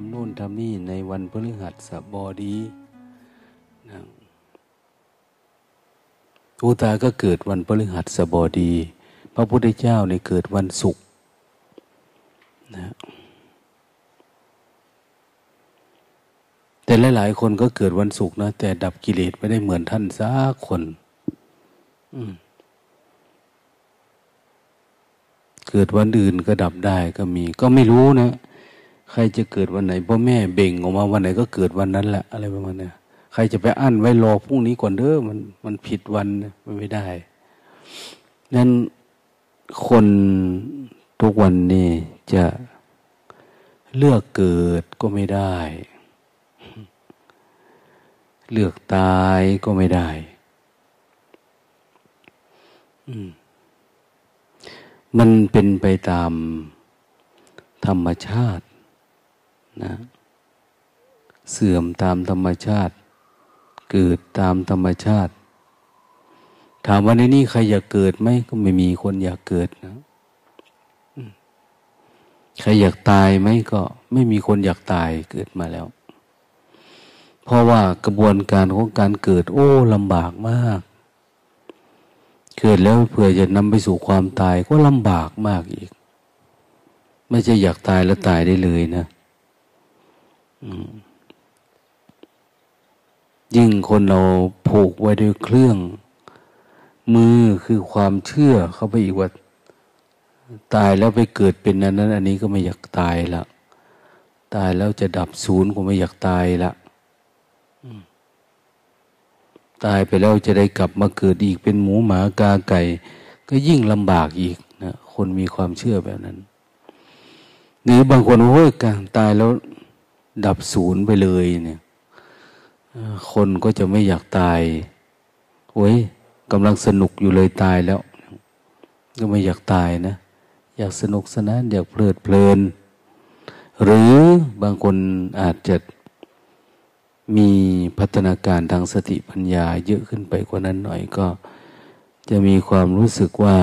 ทำโน่นทำนี่ในวันพฤหัสบดีนะอุตาก็เกิดวันพฤหัสบดี พระพุทธเจ้าในเกิดวันศุกร์นะแต่หลายๆคนก็เกิดวันศุกร์นะแต่ดับกิเลสไม่ได้เหมือนท่านสักคนเกิดวันอื่นก็ดับได้ก็มี ก็ไม่รู้นะ ใครจะเกิดวันไหนพ่อแม่เบ่งออกมาวันไหนก็เกิดวันนั้นแหละอะไรประมาณนี้ใครจะไปอั้นไว้รอพรุ่งนี้ก่อนเด้อมันมันผิดวันมันไม่ได้นั้นคนทุกวันนี้จะเลือกเกิดก็ไม่ได้ เลือกตายก็ไม่ได้อืมมันเป็นไปตามธรรมชาติ นะเสื่อมตามธรรมชาติ เกิดตามธรรมชาติ ถามว่าในนี้ใครอยากเกิดไหมก็ไม่มีคนอยากเกิดนะใครอยากตายไหมก็ไม่มีคนอยากตายเกิดมาแล้ว เพราะว่ากระบวนการของการเกิด โอ้ลำบากมาก เกิดแล้วเผื่อจะนำไปสู่ความตายก็ลำบากมากอีก ไม่ใช่อยากตายแล้วตายได้เลยนะ ยิ่งคนเราผูกไว้ด้วยเครื่อง มือคือความเชื่อเข้าไปอีกว่าตายแล้วไปเกิดเป็นนั้นนั้น อันนี้ก็ไม่อยากตายละตายแล้วจะดับศูนย์ก็ไม่อยากตายละตายไปแล้วจะได้กลับมาเกิดอีกเป็นหมูหมากาไก่ ก็ยิ่งลำบากอีกนะคนมีความเชื่อแบบนั้นหรือบางคนโอ้ยการตายแล้ว ดับศูนย์ไปเลยเนี่ยคนก็จะไม่อยากตายโอ้ยกำลังสนุกอยู่เลยตายแล้ว ก็ไม่อยากตายนะ อยากสนุกสนานอยากเพลิดเพลิน หรือบางคนอาจจะมีพัฒนาการทางสติปัญญาเยอะขึ้นไปกว่านั้นหน่อยก็ จะมีความรู้สึกว่า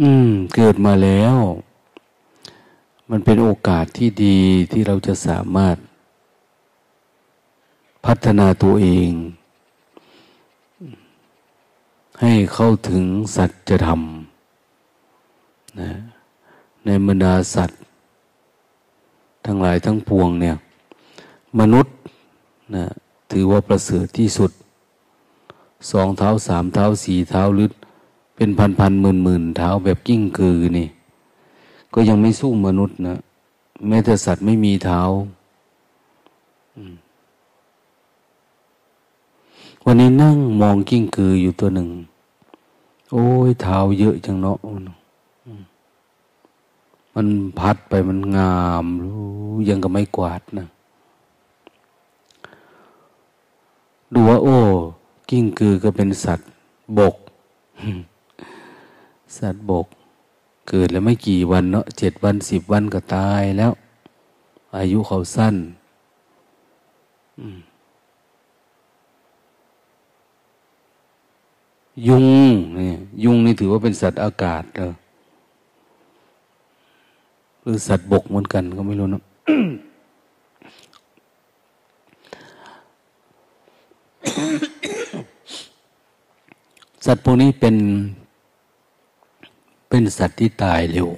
อืม เกิดมาแล้ว มันเป็นโอกาสที่ดีที่เราจะสามารถ พัฒนาตัวเอง ให้เข้าถึงสัจธรรมนะในบรรดาสัตว์ ทั้งหลายทั้งปวงเนี่ย มนุษย์นะถือว่าประเสริฐที่สุด สองเท้าสามเท้าสี่เท้าหรือเป็นพันพันหมื่นหมื่นเท้าแบบกิ้งกือนี่ ก็ยังไม่สู้มนุษย์นะแม้แต่สัตว์ไม่มีเท้าวันนี้นั่งมองกิ้งกืออยู่ตัวหนึ่ง โอ้ยเท้าเยอะจังเนาะมันพัดไปมันงามรู้ยังกับไม่กวาดนะดูว่าโอ้ กิ้งกือก็เป็นสัตว์บก สัตว์บก เกิดแล้วไม่กี่วันเนาะเจ็ดวันสิบวันก็ตายแล้ว อายุเขาสั้นยุงนี่ยุงนี่ถือว่าเป็นสัตว์อากาศเหรือสัตว์บกเหมือนกันก็ไม่รู้นะสัตว์พวกนี้เป็น เป็นสัตว์ที่ตายเร็ว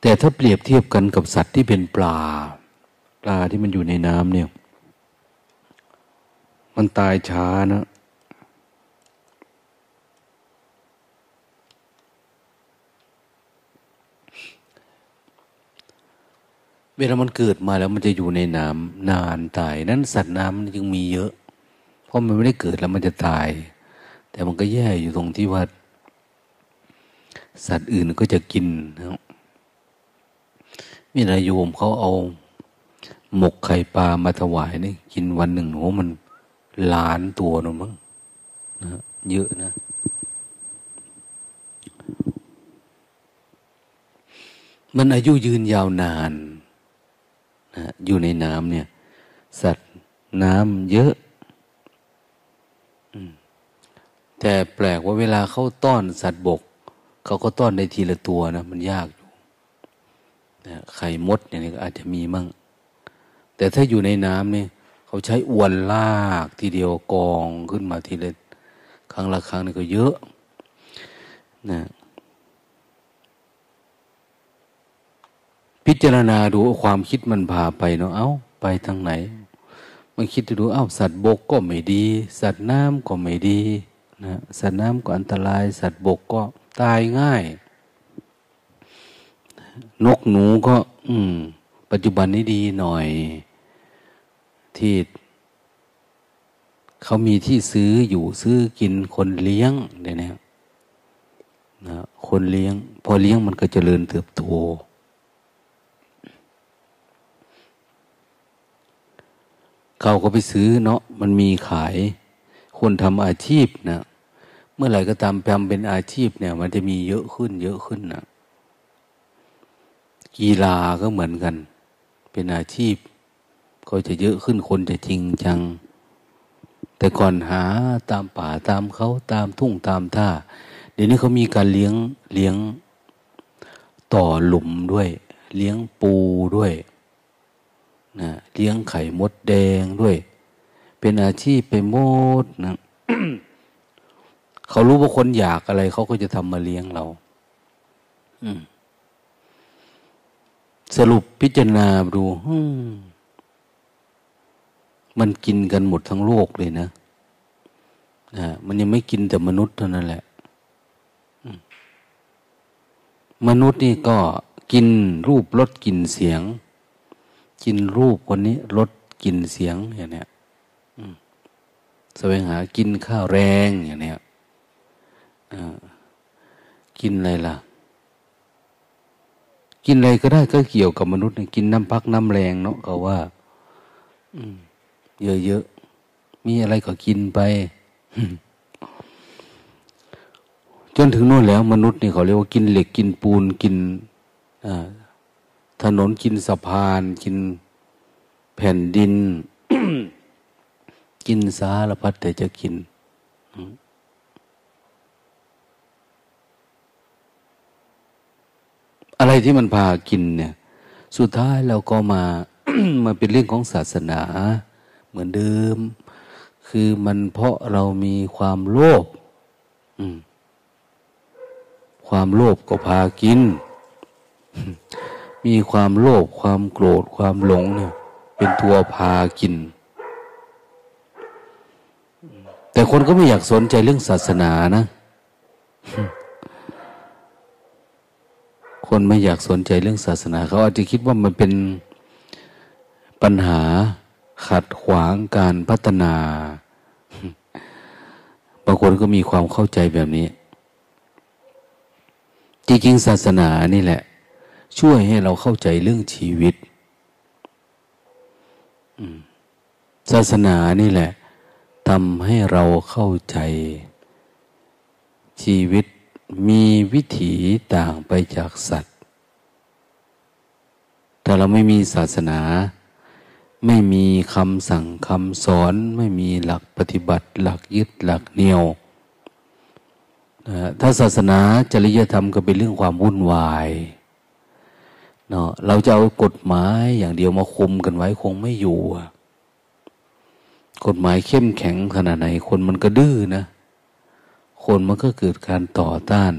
แต่ถ้าเปรียบเทียบกันกับสัตว์ที่เป็นปลา ปลาที่มันอยู่ในน้ำเนี่ย มันตายช้านะ เวลามันเกิดมาแล้วมันจะอยู่ในน้ำนานตาย นั้นสัตว์น้ำมันจึงมีเยอะ เพราะมันไม่ได้เกิดแล้วมันจะตาย แต่มันก็แย่อยู่ตรงที่ว่า สัตว์อื่นก็จะกินนะมีนายโยมเขาเอาหมกไข่ปลามาถวายนี่กินวันหนึ่งโหมันล้านตัวนะมั้งนะเยอะนะ มันอายุยืนยาวนาน อยู่ในน้ำเนี่ย สัตว์น้ำเยอะแต่แปลกว่าเวลาเขาต้อนสัตว์บก เขาก็ต้อนได้ทีละตัวนะ มันยากอยู่ไข่มดเนี่ยก็อาจจะมีมั่ง แต่ถ้าอยู่ในน้ำเนี่ยเขาใช้อวนลากทีเดียวกองขึ้นมาทีละครั้งละครั้งนี่ก็เยอะนะ พิจารณาดูความคิดมันพาไปเนาะเอา้าไปทางไหน มันคิดดูเอา้าสัตว์บกก็ไม่ดี สัตว์น้ำก็ไม่ดีนะสัตว์น้ำก็อันตราย สัตว์บกก็ตายง่าย นกหนูก็ อืม ปัจจุบันนี้ดีหน่อย ที่เขามีที่ซื้ออยู่ซื้อกินคนเลี้ยงเนี่ยนะคนเลี้ยง พอเลี้ยงมันก็เจริญเติบโต เขาก็ไปซื้อเนาะมันมีขาย คนทำอาชีพนะเมื่อไหร่ก็ตามแปมเป็นอาชีพเนี่ย มันจะมีเยอะขึ้น เยอะขึ้นนะกีฬาก็เหมือนกัน เป็นอาชีพ ก็จะเยอะขึ้นคนจะจริงจัง แต่ก่อนหาตามป่าตามเขาตามทุ่งตามท่า เดี๋ยวนี้เขามีการเลี้ยงเลี้ยงต่อหลุมด้วย เลี้ยงปูด้วย นะเลี้ยงไข่มดแดงด้วย เป็นอาชีพไปหมดนะเขารู้ว่าคนอยากอะไร เขาก็จะทำมาเลี้ยงเราสรุปพิจารณาดูมันกินกันหมดทั้งโลกเลยนะนะมันยังไม่กินแต่มนุษย์เท่านั้นแหละมนุษย์นี่ก็กินรูปรสกลิ่นเสียง กินรูปคนนี้ลดกินเสียงอย่างเนี้ยแสวงหากินข้าวแรงอย่างเนี้ยกินอะไรล่ะ กินอะไรก็ได้ก็เกี่ยวกับมนุษย์กินน้ำพักน้ำแรงเนาะเขาว่าเยอะๆ มีอะไรก็กินไป จนถึงโน่นแล้ว มนุษย์นี่เขาเรียกว่ากินเหล็กกินปูนกิน ถนนกินสะพาน กินแผ่นดิน กินสารพัดแต่จะกิน อะไรที่มันพากินเนี่ย สุดท้ายเราก็มา มาเป็นเรื่องของศาสนา เหมือนเดิม คือมันเพราะเรามีความโลภความโลภก็พากิน มีความโลภความโกรธความหลงเนี่ย เป็นตัวพากิน แต่คนก็ไม่อยากสนใจเรื่องศาสนานะ คนไม่อยากสนใจเรื่องศาสนา เขาอาจจะคิดว่ามันเป็นปัญหาขัดขวางการพัฒนา บางคนก็มีความเข้าใจแบบนี้ จริงๆศาสนานี่แหละ ช่วยให้เราเข้าใจเรื่องชีวิตศาสนานี่แหละทำให้เราเข้าใจ ชีวิตมีวิถีต่างไปจากสัตว์แต่เราไม่มีศาสนา ไม่มีคำสั่งคำสอน ไม่มีหลักปฏิบัติ หลักยึดหลักเหนี่ยวถ้าศาสนาจริยธรรมก็เป็นเรื่องความวุ่นวาย เนาะเราจะเอากฎหมายอย่างเดียวมาคุมกันไว้คงไม่อยู่กฎหมายเข้มแข็งขนาดไหน คนมันก็ดื้อนะ คนมันก็เกิดการต่อต้าน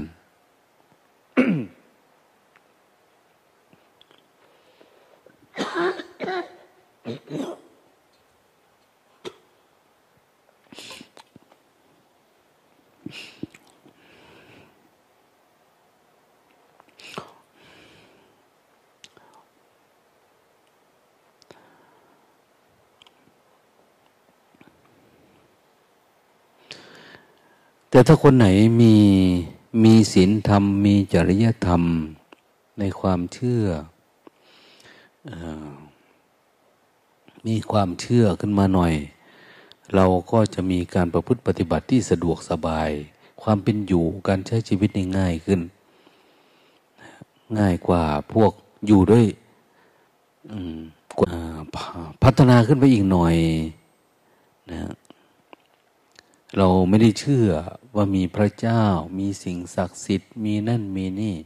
แต่ถ้าคนไหนมีมีศีลธรรม มีจริยธรรมในความเชื่ออมีความเชื่อขึ้นมาหน่อย เราก็จะมีการประพฤติปฏิบัติที่สะดวกสบาย ความเป็นอยู่การใช้ชีวิตง่ายขึ้น ง่ายกว่าพวกอยู่ด้วยพัฒนาขึ้นไปอีกหน่อยนะ เราไม่ได้เชื่อว่ามีพระเจ้า มีสิ่งศักดิ์สิทธิ์ มีนั่นมีนี่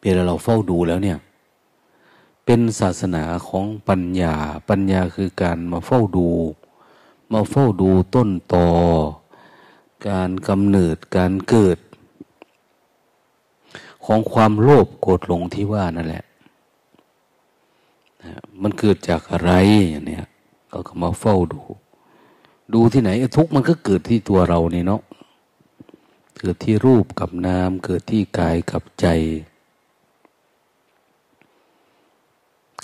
เวลาเราเฝ้าดูแล้วเนี่ย เป็นศาสนาของปัญญา ปัญญาคือการมาเฝ้าดู มาเฝ้าดูต้นตอ การกำเนิดการเกิด ของความโลภโกรธหลงที่ว่านั่นแหละ มันเกิดจากอะไรอย่างเนี้ย ก็มาเฝ้าดู ดูที่ไหนทุกมันก็เกิดที่ตัวเรานี่เนาะเกิดที่รูปกับนามเกิดที่กายกับใจ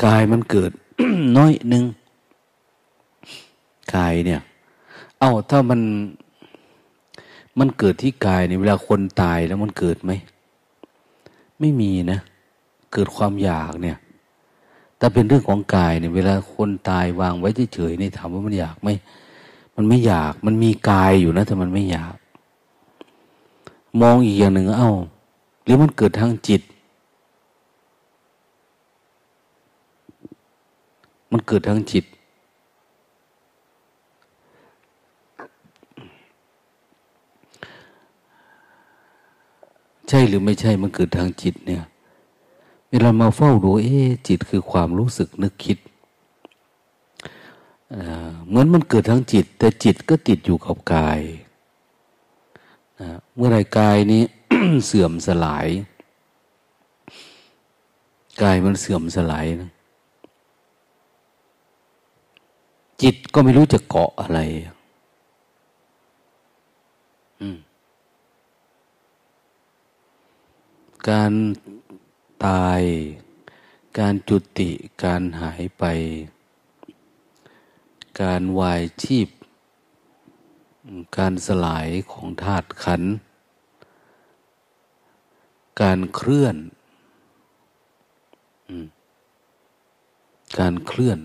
กายมันเกิดน้อยหนึ่งกายเนี่ย เอา้าถ้ามันมันเกิดที่กายเนี่ยเวลาคนตายแล้วมันเกิดไหม ไม่มีนะ เกิดความอยากเนี่ย ถ้าเป็นเรื่องของกายเนี่ยเวลาคนตายวางไว้เฉยๆนี่ถามว่ามันอยากไหมมันไม่อยาก มันมีกายอยู่นะแต่มันไม่อยาก มองอีกอย่างหนึ่งเอ้าหรือมันเกิดทางจิต มันเกิดทางจิต ใช่หรือไม่ใช่มันเกิดทางจิตเนี่ย เวลามาเฝ้าดูเอ๊จิตคือความรู้สึกนึกคิดเหมือนมันเกิดทั้งจิต แต่จิตก็ติดอยู่กับกายนะเมื่อไรกายนี้ เสื่อมสลาย กายมันเสื่อมสลายนะจิตก็ไม่รู้จะเกาะอะไรการ ตาย การจุติการหายไป การวายชีพ การสลายของธาตุขัน การเคลื่อน การเคลื่อน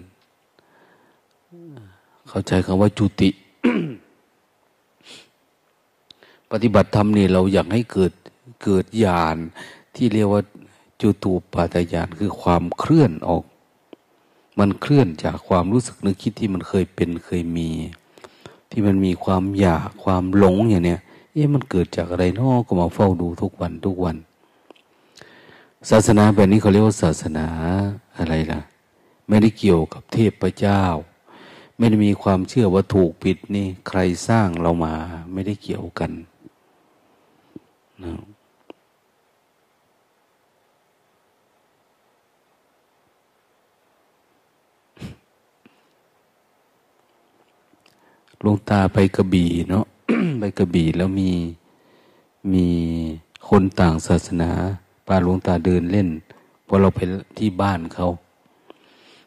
เข้าใจคำว่าจุติ ปฏิบัติธรรมนี่เราอยากให้เกิดเกิดญาณที่เรียกว่า จุตูปาตยานคือความเคลื่อนออก มันเคลื่อนจากความรู้สึกนึกคิดที่มันเคยเป็นเคยมี ที่มันมีความอยากความหลงอย่างเนี้ยเอ๊ะมันเกิดจากอะไรนอกก็มาเฝ้าดูทุกวันทุกวัน ศาสนาแบบนี้เขาเรียกว่าศาสนาอะไรล่ะ ไม่ได้เกี่ยวกับเทพเจ้า ไม่ได้มีความเชื่อว่าถูกผิดนี่ ใครสร้างเรามาไม่ได้เกี่ยวกันนะ ลวงตาไปกระบี่เนาะ ไปกระบี่แล้วมีมีคนต่างศาสนาพาหลวงตาเดินเล่นพอเราไปที่บ้านเขา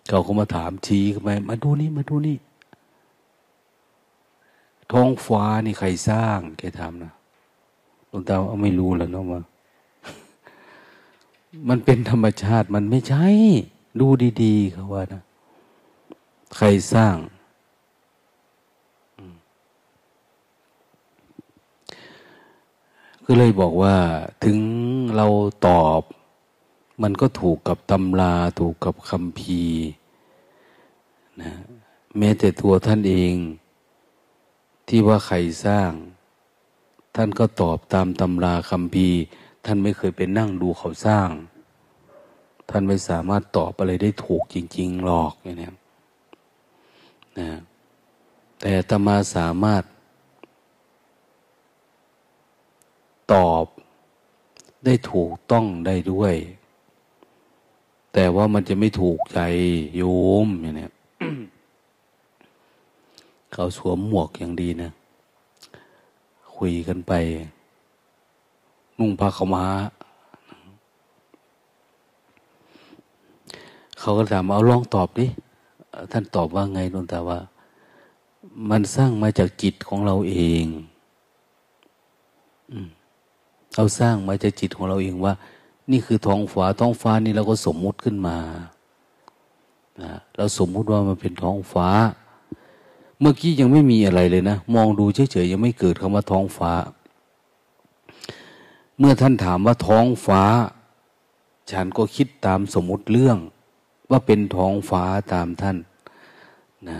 เขาก็มาถามชี้เข้าไปมาดูนี่มาดูนี่ท้องฟ้านี่ใครสร้างแกถามนะหลวงตาเอาไม่รู้แล้วเนาะว่ามันเป็นธรรมชาติมันไม่ใช่ ดูดี ๆ เขาว่านะ ใครสร้าง ก็เลยบอกว่าถึงเราตอบ มันก็ถูกกับตำรา ถูกกับคำพีนะแม้แต่ตัวท่านเอง ที่ว่าใครสร้าง ท่านก็ตอบตามตำราคำพีท่านไม่เคยไปนั่งดูเขาสร้าง ท่านไม่สามารถตอบอะไรได้ถูกจริง ๆ หรอกอย่างนี้นะแต่ตมาสามารถ ตอบ ได้ถูกต้องได้ด้วย แต่ว่ามันจะไม่ถูกใจโยมอย่างนี้เขาสวมหมวกอย่างดีนะ คุยกันไป นุ่งผ้าขาม้าเขาก็ถามเอาลองตอบดิท่านตอบว่าไงดนตาว่า มันสร้างมาจากจิตของเราเอง เราสร้างมาจากจิตของเราเองว่า นี่คือท้องฟ้าท้องฟ้านี่เราก็สมมุติขึ้นมานะเราสมมุติว่ามันเป็นท้องฟ้า เมื่อกี้ยังไม่มีอะไรเลยนะ มองดูเฉยๆยังไม่เกิดคำว่าท้องฟ้า เมื่อท่านถามว่าท้องฟ้า ฉันก็คิดตามสมมติเรื่อง ว่าเป็นท้องฟ้าตามท่านนะ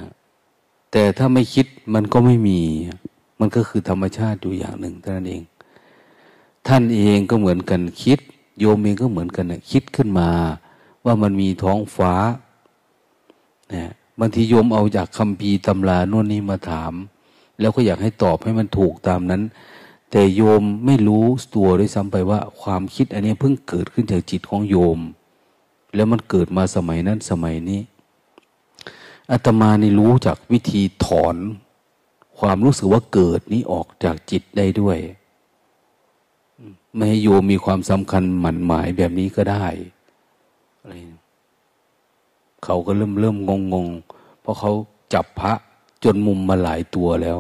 แต่ถ้าไม่คิดมันก็ไม่มี มันก็คือธรรมชาติอยู่อย่างหนึ่งเท่านั้นเอง ท่านเองก็เหมือนกันคิด โยมเองก็เหมือนกันนะคิดขึ้นมา ว่ามันมีท้องฟ้านะบางทีโยมเอาจากคำพีตำราโน่นนี่มาถาม แล้วก็อยากให้ตอบให้มันถูกตามนั้น แต่โยมไม่รู้ตัวด้วยซ้ำไปว่า ความคิดอันนี้เพิ่งเกิดขึ้นจากจิตของโยม แล้วมันเกิดมาสมัยนั้นสมัยนี้อาตมานี่รู้จากวิธีถอน ความรู้สึกว่าเกิดนี้ออกจากจิตได้ด้วย ไม่ให้โยมมีความสำคัญหมั่นหมายแบบนี้ก็ได้อะไรเขาก็เริ่มเริ่มงงงเพราะเขาจับพระจนมุมมาหลายตัวแล้ว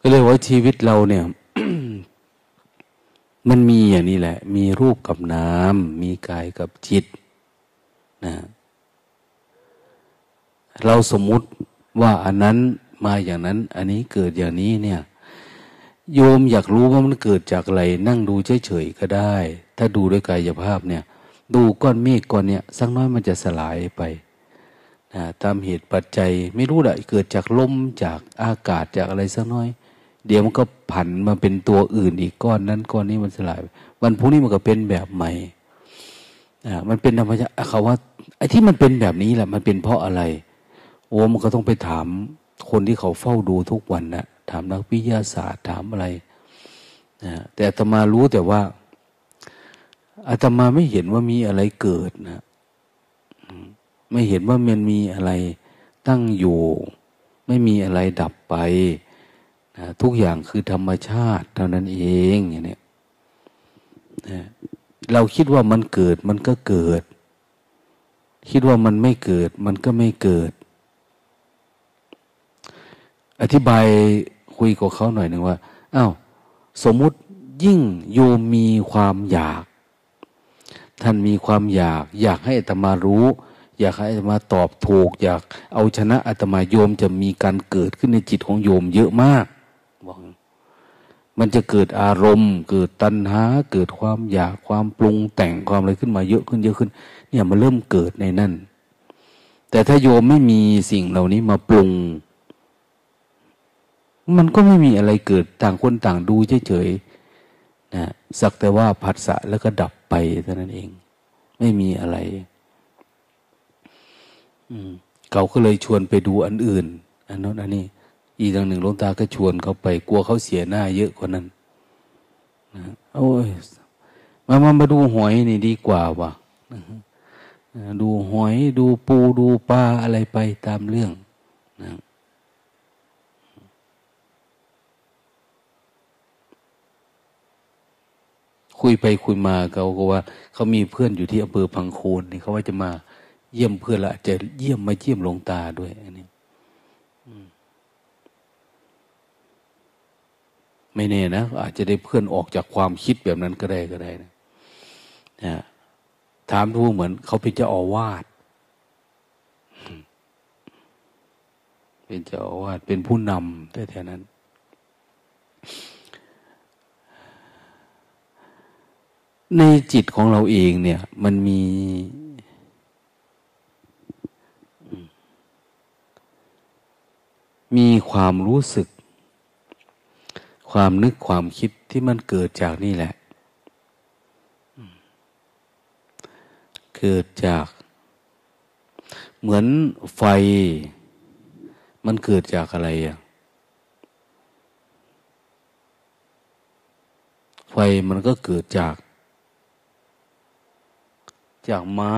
ก็เลยว่าชีวิตเราเนี่ย มันมีอย่างนี้แหละ มีรูปกับนามมีกายกับจิตนะเราสมมุติ ว่าอันนั้นมาอย่างนั้น อันนี้เกิดอย่างนี้เนี่ย โยมอยากรู้ว่ามันเกิดจากอะไร นั่งดูเฉยๆก็ได้ ถ้าดูด้วยกายภาพเนี่ย ดูก้อนเมฆก้อนเนี่ยสักน้อยมันจะสลายไปนะตามเหตุปัจจัยไม่รู้แหละเกิดจากลมจากอากาศจากอะไรสักน้อย เดี๋ยวมันก็ผันมาเป็นตัวอื่นอีกก้อนนั้นก้อนนี้มันสลาย วันพรุ่งนี้มันก็เป็นแบบใหม่อ่ามันเป็นธรรมชาติเขาว่าไอ้ที่มันเป็นแบบนี้แหละมันเป็นเพราะอะไร โอ้มันก็ต้องไปถามคนที่เขาเฝ้าดูทุกวันนะถามนักวิทยาศาสตร์ถามอะไรนะแต่อาตมารู้แต่ว่าอาตมาไม่เห็นว่ามีอะไรเกิดนะไม่เห็นว่ามันมีอะไรตั้งอยู่ ไม่มีอะไรดับไปนะทุกอย่างคือธรรมชาติเท่านั้นเองอย่างนี้นะเราคิดว่ามันเกิดมันก็เกิด คิดว่ามันไม่เกิด มันก็ไม่เกิด อธิบายคุยกับเขาหน่อยหนึ่งว่าอา้าวสมมุติยิ่งโยมมีความอยาก ท่านมีความอยาก อยากให้อัตมารู้ อยากให้อัตมาตอบถูก อยากเอาชนะอัตมาโยมจะมีการเกิดขึ้นในจิตของโยมเยอะมากบอกมันจะเกิดอารมณ์ เกิดตัณหา เกิดความอยากความปรุงแต่งความอะไรขึ้นมาเยอะขึ้นเยอะขึ้น เนี่ยมันเริ่มเกิดในนั่น แต่ถ้าโยมไม่มีสิ่งเหล่านี้มาปรุง มันก็ไม่มีอะไรเกิดต่างคนต่างดูเฉยๆนะสักแต่ว่าผัสสะแล้วก็ดับไปเท่านั้นเอง ไม่มีอะไร อืมเขาก็เลยชวนไปดูอันอื่น อันนั้นอันนี้ อีกทางหนึ่งลงตาก็ชวนเขาไป กลัวเขาเสียหน้าเยอะกว่านั้นนะโอ้ยมามามาดูหอยนี่ดีกว่าว่ะดูหอยดูปูดูปลาอะไรไปตามเรื่องนะ คุยไปคุยมาเขาก็ว่าเขามีเพื่อนอยู่ที่อำเภอพังโคนนี่เขาว่าจะมาเยี่ยมเพื่อนละจะเยี่ยมมาเยี่ยมหลวงตาด้วยอันนี้ไม่แน่นะอาจจะได้เพื่อนออกจากความคิดแบบนั้นก็ได้ก็ได้นะนะถามดูเหมือนเขาเป็นเจ้าอาวาสเป็นเจ้าอาวาสเป็นผู้นำแต่แท่นั้น ในจิตของเราเองเนี่ย มันมี มีความรู้สึก ความนึกความคิดที่มันเกิดจากนี่แหละ เกิดจาก เหมือนไฟ มันเกิดจากอะไรอะไฟมันก็เกิดจาก จากไม้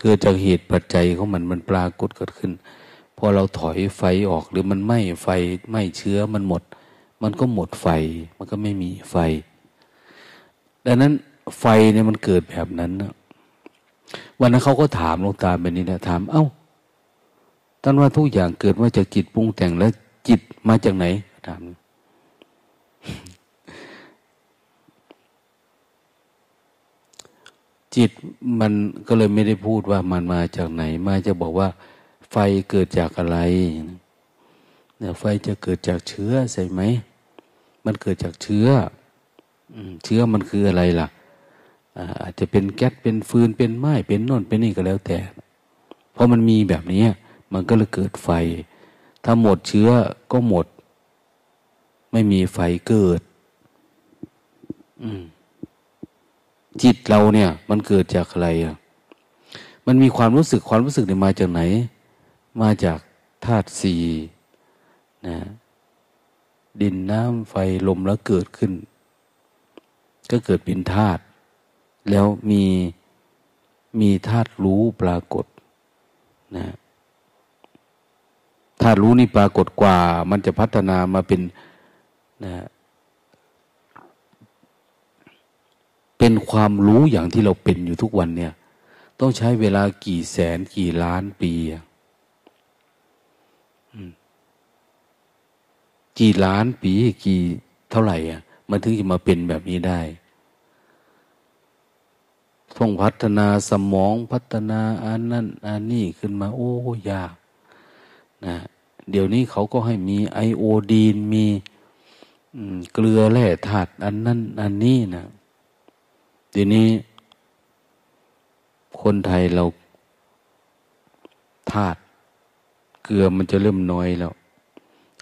เกิดจากเหตุปัจจัยของมันมันปรากฏเกิดขึ้น พอเราถอยไฟออกหรือมันไหม้ไฟไหม้เชื้อมันหมด มันก็หมดไฟ มันก็ไม่มีไฟ ดังนั้นไฟเนี่ยมันเกิดแบบนั้นนะวันนั้นเขาก็ถามลงตาแบบนี้นะถาม เอา้าท่านว่าทุกอย่างเกิดมาจากจิตปรุงแต่งแล้วจิตมาจากไหนถาม จิตมันก็เลยไม่ได้พูดว่ามันมาจากไหน มาจะบอกว่า ไฟเกิดจากอะไรเนี่ยไฟจะเกิดจากเชื้อใช่ไหม มันเกิดจากเชื้อเชื้อมันคืออะไรล่ะอาจจะเป็นแก๊สเป็นฟืนเป็นไม้เป็นน่นเป็นนี่ก็แล้วแต่ เพราะมันมีแบบนี้มันก็เลยเกิดไฟ ถ้าหมดเชื้อก็หมด ไม่มีไฟเกิด จิตเราเนี่ย มันเกิดจากอะไรอะมันมีความรู้สึกความรู้สึกเนี่ยมาจากไหน มาจากธาตุสี่นะดินน้ำไฟลมแล้วเกิดขึ้น ก็เกิดเป็นธาตุแล้วมีมีธาตุรู้ปรากฏนะธาตุรู้นี่ปรากฏกว่า มันจะพัฒนามาเป็นนะ เป็นความรู้อย่างที่เราเป็นอยู่ทุกวันเนี่ย ต้องใช้เวลากี่แสนกี่ล้านปีกี่ล้านปีกี่เท่าไหร่อะ มันถึงจะมาเป็นแบบนี้ได้ต้องพัฒนาสมองพัฒนาอันนั้นอันนี้ขึ้นมา โอ้ยากนะเดี๋ยวนี้เขาก็ให้มีไอโอดีนมีเกลือแร่ธาตุอันนั้นอันนี้นะ เดี๋ยวนี้ คนไทยเราธาตุเกลือมันจะเริ่มน้อยแล้ว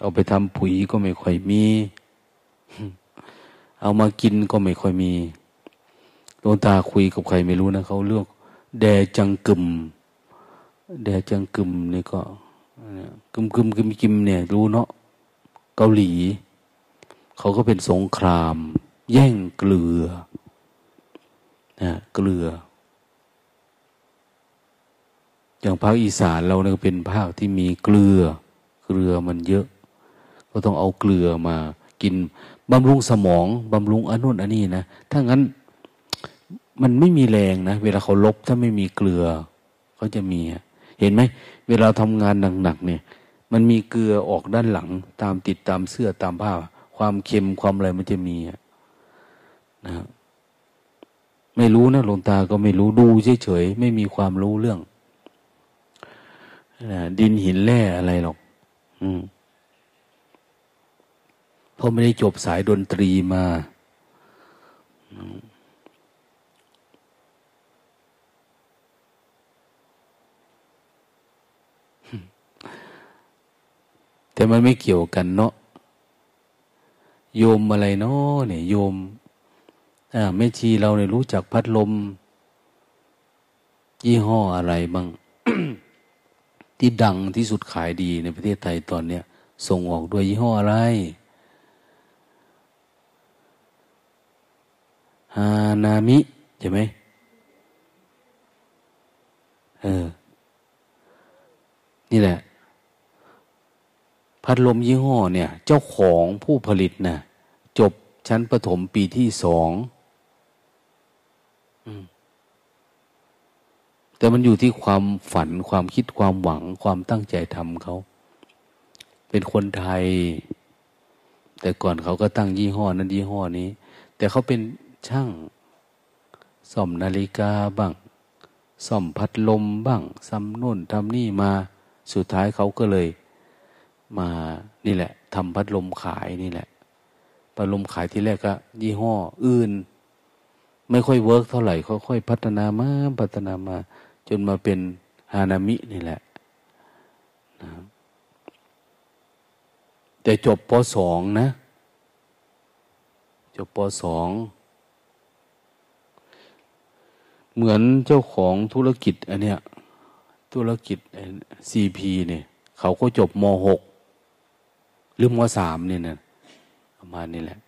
เอาไปทำปุ๋ยก็ไม่ค่อยมี เอามากินก็ไม่ค่อยมีดวงตาคุยกับใครไม่รู้นะเขาเลือก แดจังกึมแดจังกึมนี่ก็กึมกึมกึมกิมเนี่ย รู้เนาะเกาหลี เขาก็เป็นสงคราม แย่งเกลือ เกลือ อย่างภาคอีสานเราเนี่ยเป็นภาคที่มีเกลือ เกลือมันเยอะ ก็ต้องเอาเกลือมากินบำรุงสมองบำรุงอนุนอันนี้นะถ้างั้นมันไม่มีแรงนะ เวลาเขาลบถ้าไม่มีเกลือเขาจะมี เห็นไหมเวลาทำงานหนักๆเนี่ย มันมีเกลือออกด้านหลัง ตามติดตามเสื้อตามผ้า ความเค็มความอะไรมันจะมีนะ ไม่รู้นะหลวงตาก็ไม่รู้ดูเฉยๆไม่มีความรู้เรื่องดินหินแร่อะไรหรอก อืมเพราะไม่ได้จบสายดนตรีมาแต่มันไม่เกี่ยวกันเนาะโยมอะไรเนาะเนี่ยโยม แม่ชีเราเนี่ยรู้จักพัดลม ยี่ห้ออะไรบ้าง ที่ดังที่สุดขายดีในประเทศไทยตอนเนี้ยส่งออกด้วยยี่ห้ออะไรฮานามิใช่ไหมเออ นี่แหละ พัดลมยี่ห้อเนี่ย เจ้าของผู้ผลิตนะจบชั้นประถมปีที่สอง แต่มันอยู่ที่ความฝันความคิดความหวัง ความตั้งใจทำเขา เป็นคนไทย แต่ก่อนเขาก็ตั้งยี่ห้อนั้นยี่ห้อนี้ แต่เขาเป็นช่างซ่อมนาฬิกาบ้างซ่อมพัดลมบ้างซ้ำนู่นทำนี่มาสุดท้ายเขาก็เลยมานี่แหละทำพัดลมขายนี่แหละพัดลมขายที่แรกก็ยี่ห้ออื่น ไม่ค่อย work เท่าไหร่ค่อยๆพัฒนามาพัฒนามา จนมาเป็นฮานามินี่แหละนะแต่จบปสองนะ จบปสองเหมือนเจ้าของธุรกิจอันเนี้ยธุรกิจซีพีเนี่ยเขาก็จบมหกหรือมสามเนี่ยนะประมาณนี้แหละ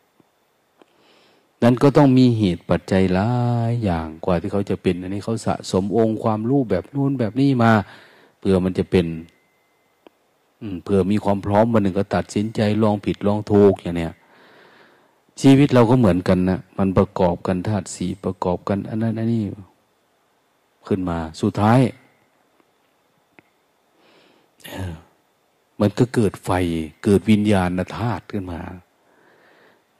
นั้นก็ต้องมีเหตุปัจจัยหลายอย่างกว่าที่เขาจะเป็นอันนี้เขาสะสมองค์ความรู้แบบนู้นแบบนี้มาเพื่อมันจะเป็นเพื่อมีความพร้อมวันหนึ่งก็ตัดสินใจลองผิดลองถูกอย่างเนี้ยชีวิตเราก็เหมือนกันนะมันประกอบกันธาตุสีประกอบกันอันนั้นอันนี้ขึ้นมา สุดท้ายมันก็เกิดไฟเกิดวิญญาณธาตุขึ้นมา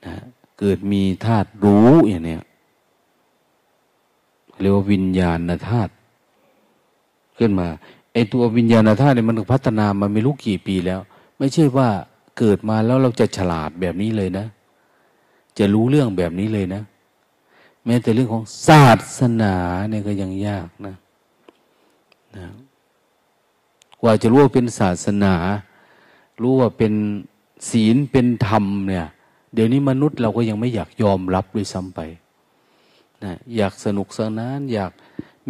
นะ กิดมีธาตุรู้อย่างเนี้ยเรียกว่าวิญญาณธาตุขึ้นมาไอตัววิญญาณธาตุเนี่ยมันพัฒนามาไม่รู้กี่ปีแล้ว ไม่ใช่ว่าเกิดมาแล้วเราจะฉลาดแบบนี้เลยนะ จะรู้เรื่องแบบนี้เลยนะ แม้แต่เรื่องของศาสนาเนี่ยก็ยังยากนะนะกว่าจะรู้ว่าเป็นศาสนา รู้ว่าเป็นศีลเป็นธรรมเนี่ย เดี๋ยวนี้มนุษย์เราก็ยังไม่อยากยอมรับด้วยซ้ำไปนะอยากสนุกสนาน อยาก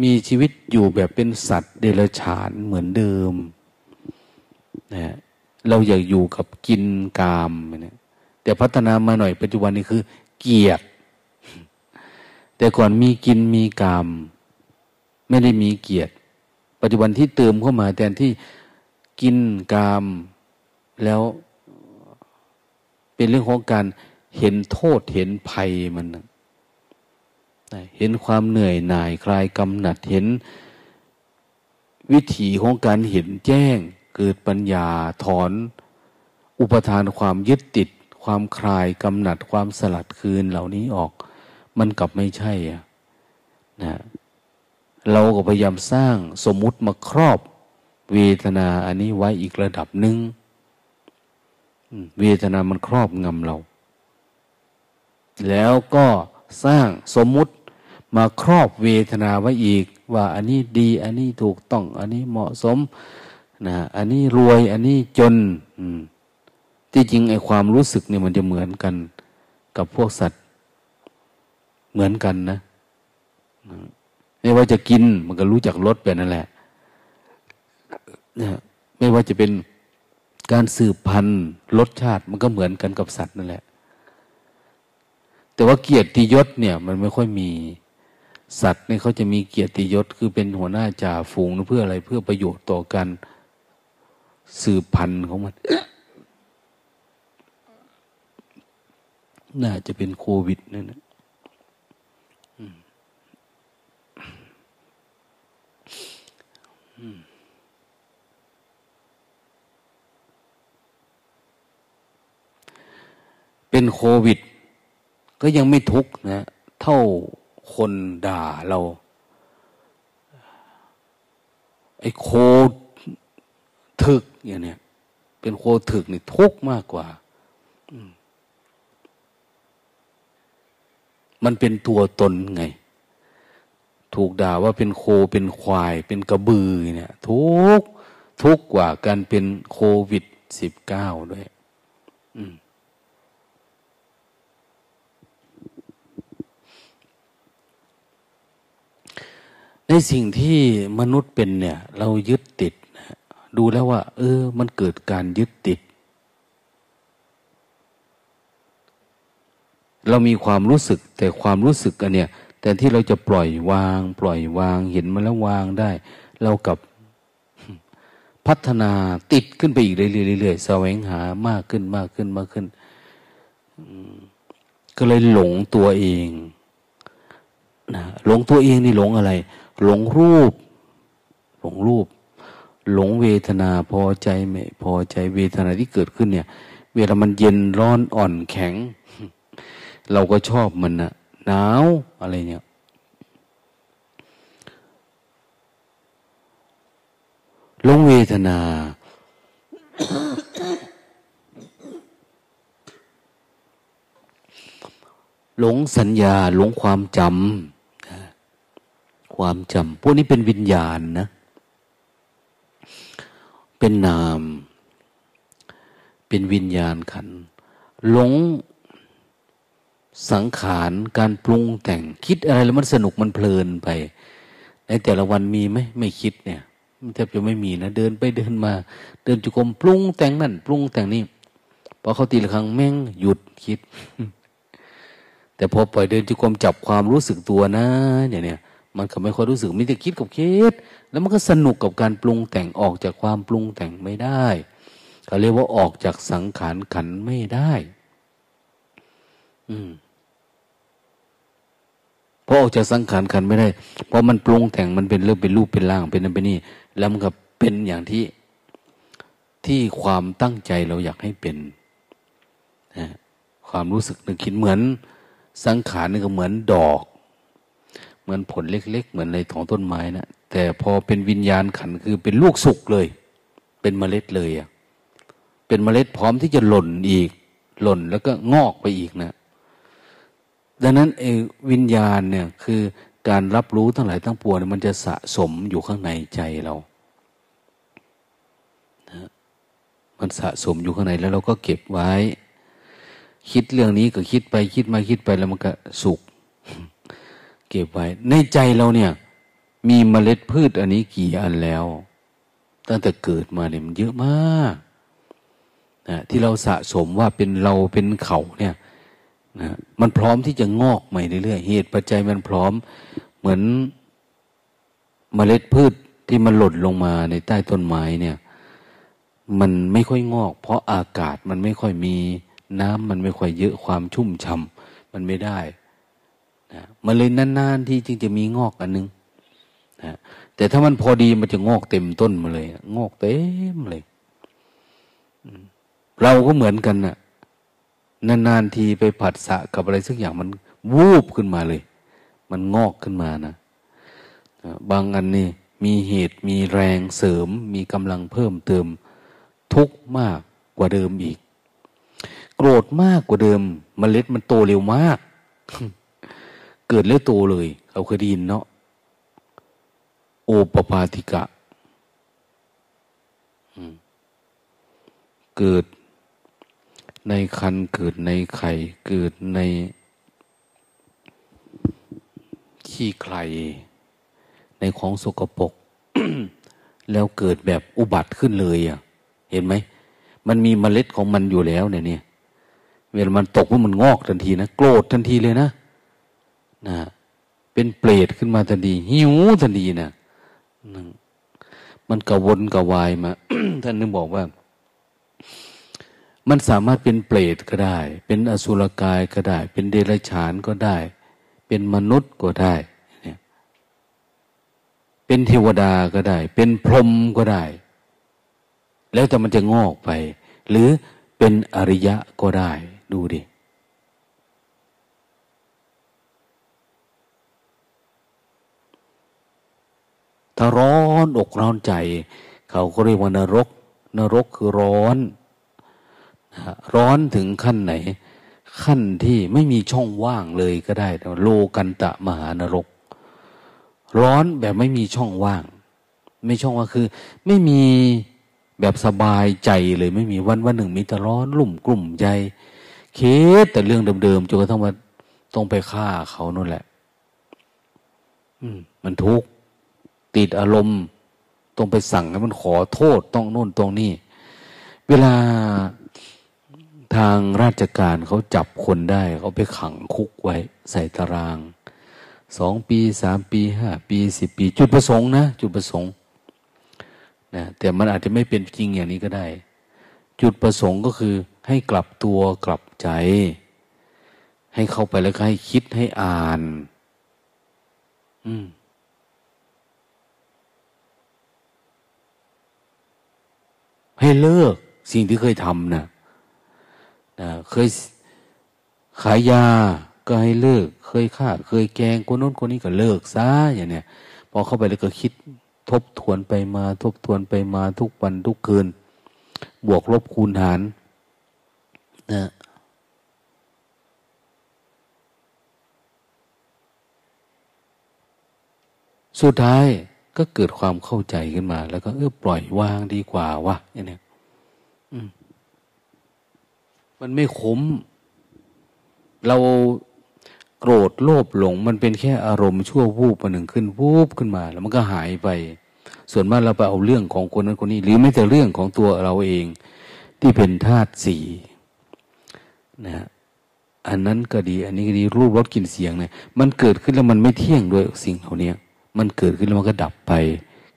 มีชีวิตอยู่แบบเป็นสัตว์เดรัจฉานเหมือนเดิมนะเราอยากอยู่กับกินกามนี่ยแต่พัฒนามาหน่อยปัจจุบันนี้คือ เกียรติแต่ก่อนมีกินมีกาม ไม่ได้มีเกียรติปัจจุบันที่เติมเข้ามาแทนที่กินกามแล้ว เป็นเรื่องของการเห็นโทษเห็นภัยมันเห็นความเหนื่อยหน่ายคลายกำหนัดเห็น วิถีของการเห็นแจ้ง เกิดปัญญาถอน อุปทานความยึดติด ความคลายกำหนัดความสลัดคืนเหล่านี้ออก มันกลับไม่ใช่อะนะเราก็พยายามสร้างสมมุติมาครอบเวทนาอันนี้ไว้อีกระดับหนึ่ง เวทนามันครอบงำเรา แล้วก็สร้างสมมุติมาครอบเวทนาไว้อีก ว่าอันนี้ดี อันนี้ถูกต้อง อันนี้เหมาะสมนะอันนี้รวย อันนี้จนที่จริงไอ้ความรู้สึกเนี่ยมันจะเหมือนกัน กับพวกสัตว์ เหมือนกันนะไม่ว่าจะกินมันก็รู้จักรสแบบนั่นแหละนะไม่ว่าจะเป็น การสืบพันธุ์รสชาติมันก็เหมือนกันกับสัตว์นั่นแหละ แต่ว่าเกียรติยศเนี่ย มันไม่ค่อยมีสัตว์เนี่ยเขาจะมีเกียรติยศคือเป็นหัวหน้าจ่าฝูงเพื่ออะไรเพื่อประโยชน์ต่อกันสืบพันธุ์ของมัน น่าจะเป็นโควิดนั่นนะ เป็นโควิด ก็ยังไม่ทุกนะ เท่าคนด่าเรา ไอ้โคถึกอย่างเนี้ยเป็นโคถึกนี่ทุกมากกว่า มันเป็นตัวตนไง ถูกด่าว่าเป็นโคเป็นควาย เป็นกระบือเนี่ย ทุกทุกกว่าการเป็นโควิดสิบเก้าด้วย อืม ในสิ่งที่มนุษย์เป็นเนี่ย เรายึดติด ดูแล้วว่า เออ มันเกิดการยึดติด เรามีความรู้สึกแต่ความรู้สึกอันเนี่ยแต่ที่เราจะปล่อยวาง ปล่อยวางเห็นมันแล้ววางได้ เรากับพัฒนาติดขึ้นไปอีกเรื่อยๆแสวงหามากขึ้นมากขึ้นมากขึ้น ก็เลยหลงตัวเองนะหลงตัวเองนี่หลงอะไร หลงรูป หลงรูป หลงเวทนาพอใจไม่พอใจเวทนาที่เกิดขึ้นเนี่ย เวลามันเย็นร้อนอ่อนแข็ง เราก็ชอบมันนะหนาวอะไรเนี่ยหลงเวทนาหลงสัญญาหลงความจำ ความจำพวกนี้เป็นวิญญาณนะ เป็นนาม เป็นวิญญาณขัน หลงสังขารการปรุงแต่งคิดอะไรแล้วมันสนุกมันเพลินไป ในแต่ละวันมีไหมไม่คิดเนี่ยมันแทบจะไม่มีนะเดินไปเดินมา เดินจุกรมปรุงแต่งนั่นปรุงแต่งนี่พอเขาตีละครั้งแม่งหยุดคิด แต่พอปล่อยเดินจุกรมจับความรู้สึกตัวนะเนี่ยเนี่ย มันก็ไม่ค่อยรู้สึกมีแต่คิดกับคิด แล้วมันก็สนุกกับการปรุงแต่งออกจากความปรุงแต่งไม่ได้เขาเรียกว่าออกจากสังขารขันไม่ได้ อืมพอออกจากสังขารขันไม่ได้ เพราะมันปรุงแต่งมันเป็นเรื่องเป็นรูปเป็นร่างเป็นนั่นเป็นนี่ แล้วมันก็เป็นอย่างที่ที่ความตั้งใจเราอยากให้เป็นนะความรู้สึกนึกคิดเหมือน สังขารนี่ก็เหมือนดอก เหมือนผลเล็ก ๆ เหมือนในของต้นไม้นะแต่พอเป็นวิญญาณขันคือเป็นลูกสุกเลย เป็นเมล็ดเลยอะเป็นเมล็ดพร้อมที่จะหล่นอีก หล่นแล้วก็งอกไปอีกนะ ดังนั้นเอวิญญาณเนี่ยคือการรับรู้ทั้งหลายทั้งปวงมันจะสะสมอยู่ข้างในใจเรานะมันสะสมอยู่ข้างในแล้วเราก็เก็บไว้ คิดเรื่องนี้ก็คิดไปคิดมาคิดไปแล้วมันก็สุก ก็บไว้ ในใจเราเนี่ย มีเมล็ดพืชอันนี้กี่อันแล้ว ตั้งแต่เกิดมาเนี่ยมันเยอะมากนะที่เราสะสมว่าเป็นเราเป็นเขาเนี่ยนะมันพร้อมที่จะงอกใหม่เรื่อยๆเหตุปัจจัยมันพร้อมเหมือนเมล็ดพืชที่มันหล่นลงมาในใต้ต้นไม้เนี่ย มันไม่ค่อยงอก เพราะอากาศมันไม่ค่อยมีน้ำมันไม่ค่อยเยอะความชุ่มฉ่ามันไม่ได้ นะมันเลยนานๆที่จึงจะมีงอกอันนึงนะแต่ถ้ามันพอดีมันจะงอกเต็มต้นมาเลย งอกเต็มเลย เราก็เหมือนกันนะ่ะนานๆทีไปผัดสะกับอะไรสักอย่างมันวูบขึ้นมาเลย มันงอกขึ้นมานะบางอันนี่มีเหตุมีแรงเสริม มีกำลังเพิ่มเติม ทุกมากกว่าเดิมอีก โกรธมากกว่าเดิมมเมล็ดมันโตเร็วมาก เกิดแล้วโตเลยเขาเคยได้ยินเนาะโอปปาติกะเกิดในคันเกิดในไข่ เกิดในขี้ไข่ในของสกปรกแล้วเกิดแบบอุบัติขึ้นเลยอะ เห็นไหม มันมีเมล็ดของมันอยู่แล้วเนี่ยเนี่ย เวลามันตกว่ามันงอกทันทีนะ โกรธทันทีเลยนะ นะเป็นเปรตขึ้นมาทันทีหิวทันทีนะมันกระวนกระวายมา ท่านนึกบอกว่า มันสามารถเป็นเปรตก็ได้ เป็นอสุรกายก็ได้ เป็นเดรัจฉานก็ได้ เป็นมนุษย์ก็ได้เนี่ยเป็นเทวดาก็ได้ เป็นพรหมก็ได้ แล้วแต่มันจะงอกไป หรือเป็นอริยะก็ได้ ดูดิ ถ้าร้อนอกร้อนใจ เขาก็เรียกว่านรก นรกคือร้อน ร้อนถึงขั้นไหน ขั้นที่ไม่มีช่องว่างเลยก็ได้โลกันตะมหานรก ร้อนแบบไม่มีช่องว่าง ไม่ช่องว่างคือ ไม่มีแบบสบายใจเลยไม่มีวันวันหนึ่งมีแต่ร้อนลุ่มกลุ่มใจเคสแต่เรื่องเดิมๆจนกระทั่งมาต้องไปฆ่าเขานั่นแหละ อืม มันทุกข์ ติดอารมณ์ ต้องไปสั่งให้มันขอโทษต้องโน่นตรงนี้ เวลาทางราชการเขาจับคนได้ เขาไปขังคุกไว้ ใส่ตารางสองปีสามปีห้าปีสิบปี จุดประสงค์นะ จุดประสงค์นะแต่มันอาจจะไม่เป็นจริงอย่างนี้ก็ได้ จุดประสงค์ก็คือให้กลับตัวกลับใจ ให้เข้าไปแล้วก็ให้คิดให้อ่าน อืม ให้เลิกสิ่งที่เคยทำนะนะเคยขายยาก็ให้เลิก เคยฆ่า เคยแกงคนโน้นคนนี้ก็เลิกซะอย่างเนี้ยพอเข้าไปแล้วก็คิดทบทวนไปมา ทบทวนไปมาทุกวันทุกคืน บวกลบคูณหารนะสุดท้าย ก็เกิดความเข้าใจขึ้นมา แล้วก็เออปล่อยวางดีกว่าวะอย่างนี้อืมมันไม่คุ้มเราโกรธโลภหลง มันเป็นแค่อารมณ์ชั่ววูบมาหนึ่งขึ้นวูบขึ้นมา แล้วมันก็หายไป ส่วนมากเราไปเอาเรื่องของคนนั้นคนนี้ หรือไม่แต่เรื่องของตัวเราเอง ที่เป็นธาตุสี่นะอันนั้นก็ดี อันนี้ก็ดีรูปรสกลิ่นเสียงเนี่ยมันเกิดขึ้นแล้วมันไม่เที่ยงด้วยสิ่งเหล่านี้ มันเกิดขึ้นแล้วมันก็ดับไป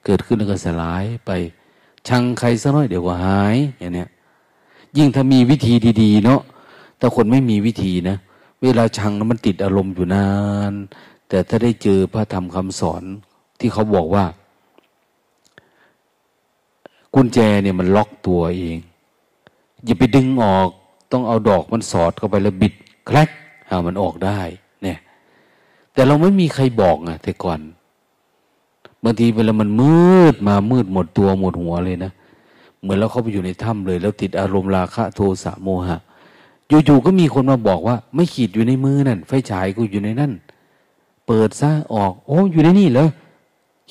เกิดขึ้นแล้วก็สลายไป ชังใครสักน้อยเดี๋ยวก็หายอย่างเนี้ยยิ่งถ้ามีวิธีดีๆ เนาะแต่คนไม่มีวิธีนะ เวลาชังมันติดอารมณ์อยู่นาน แต่ถ้าได้เจอพระธรรมคำสอนที่เขาบอกว่า กุญแจเนี่ยมันล็อกตัวเอง อย่าไปดึงออกต้องเอาดอกมันสอดเข้าไปแล้วบิดแคลกหามันออกได้ เนี่ย แต่เราไม่มีใครบอกอะแต่ก่อน บางทีเวลามันมืดมามืดหมดตัวหมดหัวเลยนะ เหมือนเราเข้าไปอยู่ในถ้ำเลย แล้วติดอารมณ์ราคะโทสะโมหะ อยู่ๆก็มีคนมาบอกว่า ไม่ขีดอยู่ในมือนั่น ไฟฉายกูอยู่ในนั่น เปิดซะออก โอ้อยู่ในนี่เหรอ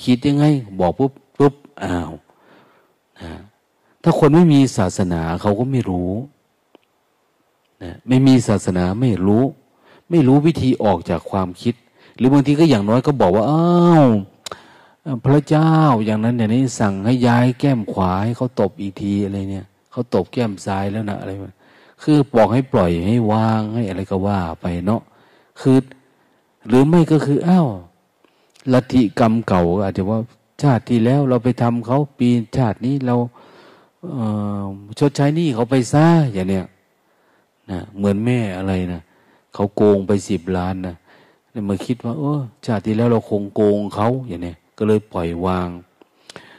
ขีดยังไง บอกปุ๊บปุ๊บอ้าวนะถ้าคนไม่มีศาสนาเขาก็ไม่รู้นะไม่มีศาสนาไม่รู้ ไม่รู้วิธีออกจากความคิด หรือบางทีก็อย่างน้อยก็บอกว่าอ้าว พระเจ้าอย่างนั้นอย่างนี้สั่งให้ย้ายแก้มขวาให้เขาตบอีกทีอะไรเนี่ยเขาตบแก้มซ้ายแล้วนะอะไรคือบอกให้ปล่อยให้วางให้อะไรก็ว่าไปเนาะคือหรือไม่ก็คืออ้าวลัทธิกรรมเก่าอาจจะว่าชาติที่แล้วเราไปทำเขาปีชาตินี้เราเชดใช้นี่เขาไปซ่าอย่างเนี้ยนะเหมือนแม่อะไรนะเขาโกงไปสิบล้านนะเนี่ยมาคิดว่าเออชาติที่แล้วเราคงโกงเขาอย่างเนี้ย ก็เลยปล่อยวาง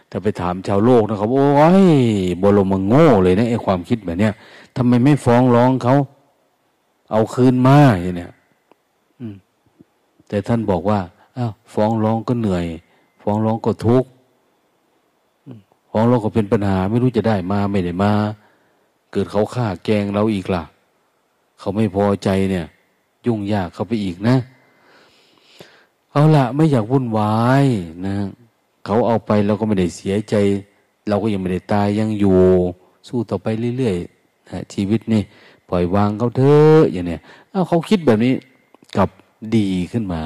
แต่ไปถามชาวโลกนะครับ โอ้ยบรมโง่เลยนะไอ้ความคิดแบบเนี้ยทำไมไม่ฟ้องร้องเขา เอาคืนมาอย่างเนี้ยแต่ท่านบอกว่าอ้าวฟ้องร้องก็เหนื่อย ฟ้องร้องก็ทุกข์ฟ้องร้องก็เป็นปัญหา ไม่รู้จะได้มาไม่ได้มา เกิดเขาฆ่าแกงเราอีกล่ะ เขาไม่พอใจเนี่ย ยุ่งยากเขาไปอีกนะ เอาละไม่อยากวุ่นวายนะเขาเอาไปเราก็ไม่ได้เสียใจ เราก็ยังไม่ได้ตายยังอยู่ สู้ต่อไปเรื่อยๆนะชีวิตนี่ปล่อยวางเขาเถอะอย่างเนี้ยเอาเขาคิดแบบนี้กับดีขึ้นมา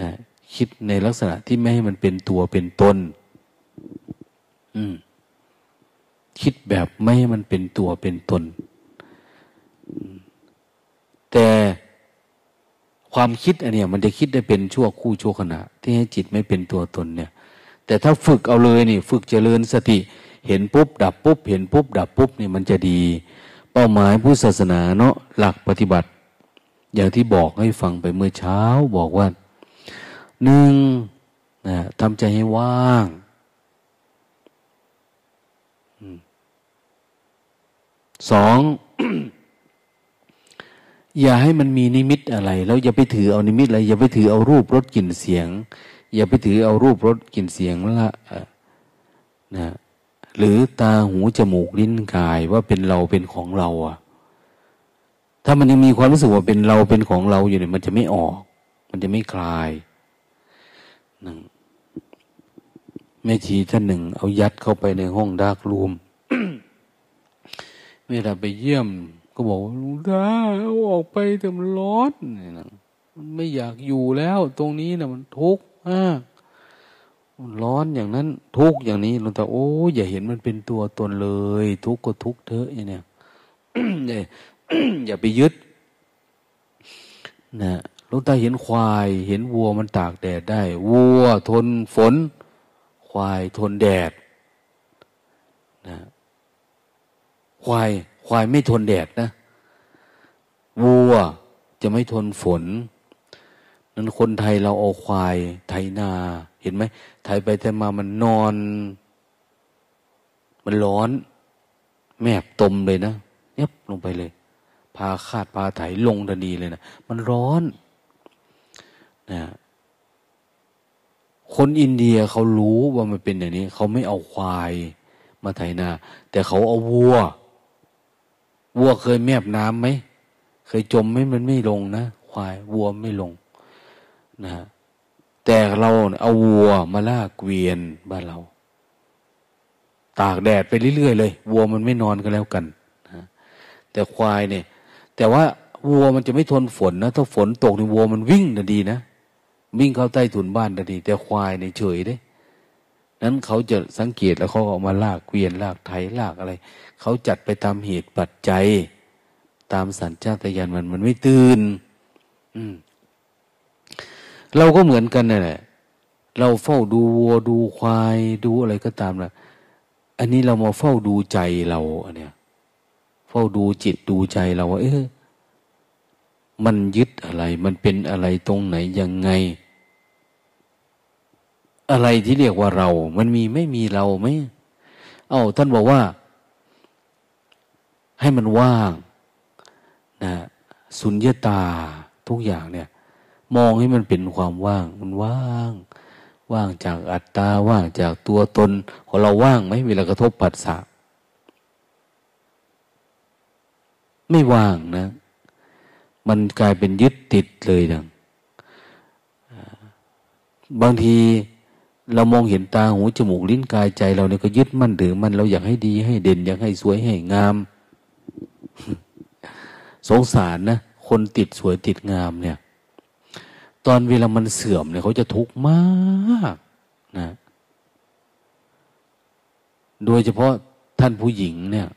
นะคิดในลักษณะที่ไม่ให้มันเป็นตัวเป็นตนอืมคิดแบบไม่ให้มันเป็นตัวเป็นตน แต่ ความคิดอันเนี้ยมันจะคิดได้เป็นชั่วคู่ชั่วขณะ ที่ให้จิตไม่เป็นตัวตนเนี่ย แต่ถ้าฝึกเอาเลยนี่ ฝึกเจริญสติ เห็นปุ๊บ ดับปุ๊บ เห็นปุ๊บ ดับปุ๊บนี่มันจะดี เป้าหมายผู้ศาสนาเนาะหลักปฏิบัติ อย่างที่บอกให้ฟังไปเมื่อเช้าบอกว่าหนึ่งนะทำใจให้ว่างสอง อย่าให้มันมีนิมิตอะไร แล้วอย่าไปถือเอานิมิตอะไร อย่าไปถือเอารูปรสกลิ่นเสียง อย่าไปถือเอารูปรสกลิ่นเสียงละนะหรือตาหูจมูกลิ้นกายว่าเป็นเราเป็นของเราอะถ้ามันยังมีความรู้สึกว่าเป็นเราเป็นของเราอยู่เนี่ยมันจะไม่ออก มันจะไม่คลายนึ่งแม่ชีท่านหนึ่ง เอายัดเข้าไปในห้องดาร์กรูมเมื่อไปเยี่ยม ก็บอกว่าลุงตาเอาออกไปแต่มันร้อนนี่นะมันไม่อยากอยู่แล้ว ตรงนี้นะมันทุกข์มากมันร้อนอย่างนั้น ทุกข์อย่างนี้ลุงตาโอ้อย่าเห็นมันเป็นตัวตนเลย ทุกข์ก็ทุกข์เถอะย่างเนี้ยอย่าไปยึดนะลุงตาเห็นควาย เห็นวัวมันตากแดดได้วัวทนฝน ควายทนแดดนะควาย ควายไม่ทนแดดนะวัวจะไม่ทนฝน นั้นคนไทยเราเอาควาย ไถนา เห็นไหมไถไปแต่มามันนอน มันร้อน แมบตมเลยนะเย็บลงไปเลย พาคาดพาไถลงทันทีเลยนะมันร้อนนะคนอินเดียเขารู้ว่ามันเป็นอย่างนี้ เขาไม่เอาควายมาไถนา แต่เขาเอาวัว วัวเคยแมบน้ำไหม เคยจมไหมมันไม่ลงนะควายวัวไม่ลงนะแต่เราเอาวัวมาลากเกวียนบ้านเรา ตากแดดไปเรื่อยๆเลย วัวมันไม่นอนก็แล้วกันนะแต่ควายเนี่ย แต่ว่าวัวมันจะไม่ทนฝนนะถ้าฝนตกในวัวมันวิ่งนะดีนะวิ่งเข้าใต้ถุนบ้านนะดี แต่ควายเนี่ยเฉยเด้ นั้นเขาจะสังเกตแล้วเขาออกมาลากเกวียนลากไถลากอะไร เขาจัดไปตามเหตุปัจจัย ตามสัญชาตญาณมันมันไม่ตื่นเราก็เหมือนกันนั่นแหละ เราเฝ้าดูวัวดูควายดูอะไรก็ตามนะอันนี้เรามาเฝ้าดูใจเราอันเนี้ยเฝ้าดูจิตดูใจเราว่าเออมันยึดอะไร มันเป็นอะไรตรงไหนยังไง อะไรที่เรียกว่าเรา มันมีไม่มีเราไหมเอา้าท่านบอกว่า ให้มันว่างนะสุญญตาทุกอย่างเนี่ย มองให้มันเป็นความว่าง มันว่าง ว่างจากอัตตาว่างจากตัวตน ของเราว่างไหมเวลากระทบปัสสะไม่ว่างนะ มันกลายเป็นยึดติดเลยดังบางที เรามองเห็นตาหูจมูกลิ้นกายใจ เราเนี่ยก็ยึดมั่นถือมันเราอยากให้ดีให้เด่น อยากให้สวยให้งาม สงสารนะคนติดสวยติดงามเนี่ย ตอนเวลามันเสื่อมเนี่ยเขาจะทุกข์มากนะ โดยเฉพาะท่านผู้หญิงเนี่ย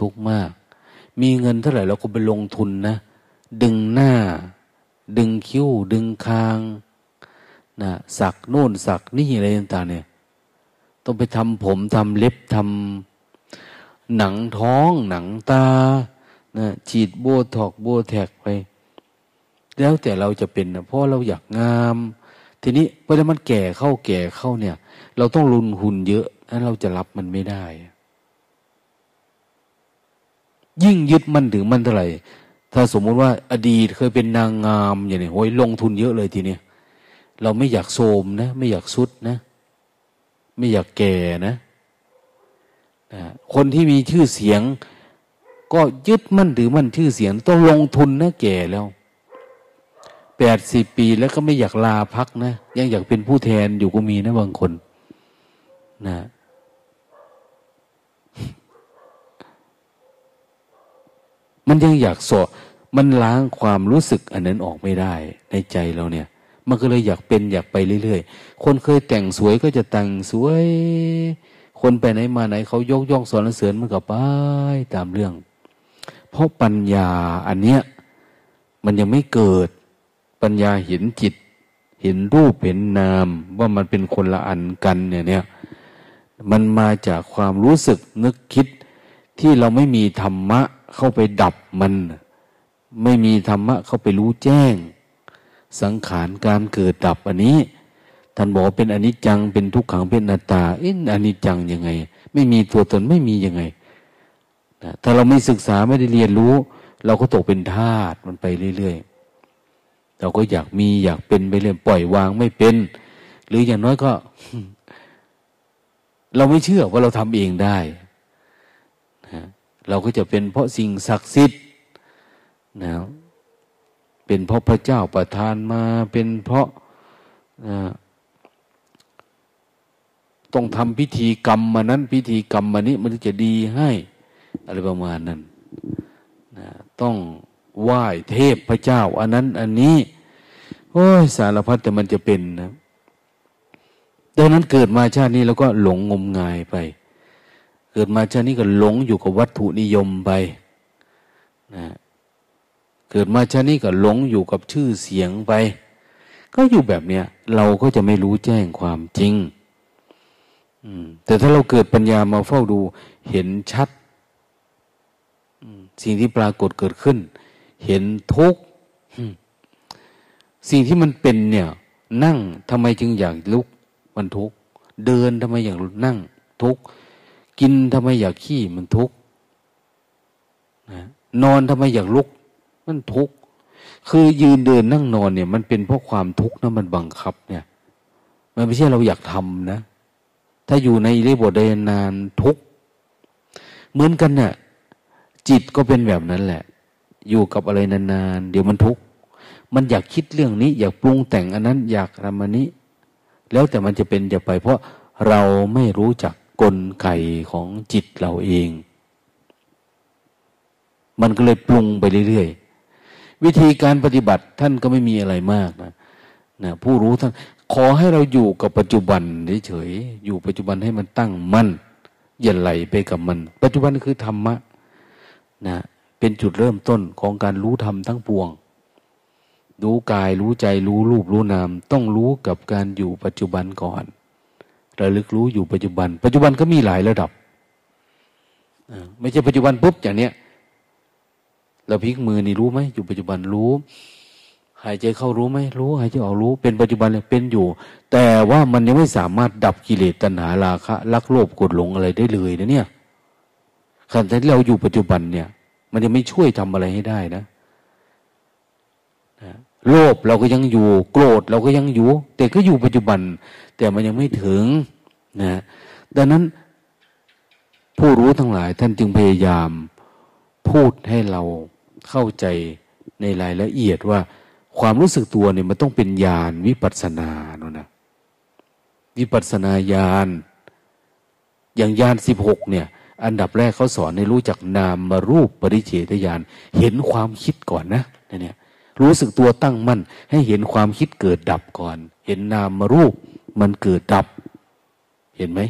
ทุกข์มาก มีเงินเท่าไหร่เราก็ไปลงทุนนะ ดึงหน้า ดึงคิ้ว ดึงคาง นะสักโน่นสักนี่อะไรต่างๆเนี่ย ต้องไปทำผมทำเล็บทำหนังท้อง หนังตานะฉีดโบท็อกโบแท็กไปแล้วแต่เราจะเป็นนะเพราะเราอยากงาม ทีนี้เวลามันแก่เข้าแก่เข้าเนี่ย เราต้องรุนหุ่นเยอะนั้นเราจะรับมันไม่ได้ ยิ่งยึดมันถึงมันเท่าไหร่ ถ้าสมมุติว่าอดีตเคยเป็นนางงามอย่างนี้โอ้ยลงทุนเยอะเลยทีเนี้ย เราไม่อยากโทมนะ ไม่อยากสุดนะ ไม่อยากแก่นะนะคนที่มีชื่อเสียง ก็ยึดมั่นถือมั่นชื่อเสียง ต้องลงทุนนะแก่แล้วแปดสิบปีแล้วก็ไม่อยากลาพักนะ ยังอยากเป็นผู้แทนอยู่ก็มีนะบางคนนะมันยังอยากสอมันล้างความรู้สึกอันนั้นออกไม่ได้ในใจเราเนี่ย มันก็เลยอยากเป็นอยากไปเรื่อยๆ คนเคยแต่งสวยก็จะแต่งสวย คนไปไหนมาไหนเขายกย่องสอนเสริญมันก็ไปตามเรื่อง เพราะปัญญาอันเนี้ยมันยังไม่เกิดปัญญาเห็นจิต เห็นรูปเห็นนามว่ามันเป็นคนละอันกันเนี่ยเนี่ยมันมาจากความรู้สึกนึกคิดที่เราไม่มีธรรมะเข้าไปดับมัน ไม่มีธรรมะเข้าไปรู้แจ้ง สังขารการเกิดดับอันนี้ ท่านบอกเป็นอนิจจังเป็นทุกขังเป็นนาตาเอ็นอนิจจังยังไง ไม่มีตัวตนไม่มียังไงถ้าเราไม่ศึกษาไม่ได้เรียนรู้ เราก็ตกเป็นทาสมันไปเรื่อยๆเราก็อยากมีอยากเป็นไปเรื่อยปล่อยวางไม่เป็น หรืออย่างน้อยก็ เราไม่เชื่อว่าเราทำเองได้เราก็จะเป็นเพราะสิ่งศักดิ์สิทธิ์นะ เป็นเพราะพระเจ้าประทานมา เป็นเพราะต้องทำพิธีกรรมมานั้น พิธีกรรมมานี้มันจะดีให้ อะไรประมาณนั้นนะต้องไหว้เทพพระเจ้า อันนั้น อันนี้โอ้ยสารพัดแต่มันจะเป็นนะดังนั้นเกิดมาชาตินี้แล้วก็หลงงมงายไป เกิดมาชาตินี้ก็หลงอยู่กับวัตถุนิยมไปนะ เกิดมาชาตินี้ก็หลงอยู่กับชื่อเสียงไป ก็อยู่แบบเนี้ยเราก็จะไม่รู้แจ้งความจริงแต่ถ้าเราเกิดปัญญามาเฝ้าดูเห็นชัดสิ่งที่ปรากฏเกิดขึ้น เห็นทุกสิ่งที่มันเป็นเนี่ย นั่งทำไมจึงอยากลุกมันทุกเดินทำไมอยากนั่ง ทุกกินทำไมอยากขี้มันทุกนอนทำไมอยากลุก มันทุกข์คือยืนเดินนั่งนอนเนี่ย มันเป็นเพราะความทุกข์นะมันบังคับ เนี่ย มันไม่ใช่เราอยากทำนะ ถ้าอยู่ในเรื่องบทใดนานทุกข์เหมือนกันเนี่ยจิตก็เป็นแบบนั้นแหละ อยู่กับอะไรนานๆเดี๋ยวมันทุกข์มันอยากคิดเรื่องนี้ อยากปรุงแต่งอันนั้น อยากทำอันนี้ แล้วแต่มันจะเป็นจะไป เพราะเราไม่รู้จักกลไกของจิตเราเอง มันก็เลยปรุงไปเรื่อยๆ วิธีการปฏิบัติท่านก็ไม่มีอะไรมากนะนะผู้รู้ท่านขอให้เราอยู่กับปัจจุบันเฉยๆอยู่ปัจจุบันให้มันตั้งมั่นอย่าไหลไปกับมัน ปัจจุบันคือธรรมะนะเป็นจุดเริ่มต้นของการรู้ธรรมทั้งปวง รู้กายรู้ใจรู้รูปรู้นาม ต้องรู้กับการอยู่ปัจจุบันก่อนระลึกรู้อยู่ปัจจุบัน ปัจจุบันก็มีหลายระดับไม่ใช่ปัจจุบันปุ๊บอย่างเนี้ย เราพลิกมือนี่รู้ไหมอยู่ปัจจุบันรู้ หายใจเข้ารู้ไหมรู้ หายใจออกรู้ เป็นปัจจุบันเลยเป็นอยู่ แต่ว่ามันยังไม่สามารถดับกิเลสตัณหาราคะลักโลภกดหลงอะไรได้เลยนะเนี่ยขณะที่เราอยู่ปัจจุบันเนี่ย มันยังไม่ช่วยทำอะไรให้ได้นะโลภเราก็ยังอยู่ โกรธเราก็ยังอยู่ แต่ก็อยู่ปัจจุบัน แต่มันยังไม่ถึงนะดังนั้นผู้รู้ทั้งหลายท่านจึงพยายามพูดให้เรา เข้าใจในรายละเอียดว่า ความรู้สึกตัวเนี่ยมันต้องเป็นญาณวิปัสสนาเนาะนะวิปัสสนาญาณอย่างญาณสิบหกเนี่ย อันดับแรกเขาสอนให้รู้จักนามมารูปปริเฉทญาณเห็นความคิดก่อนนะเนี่ยรู้สึกตัวตั้งมั่น ให้เห็นความคิดเกิดดับก่อน เห็นนามมารูปมันเกิดดับ เห็นไหม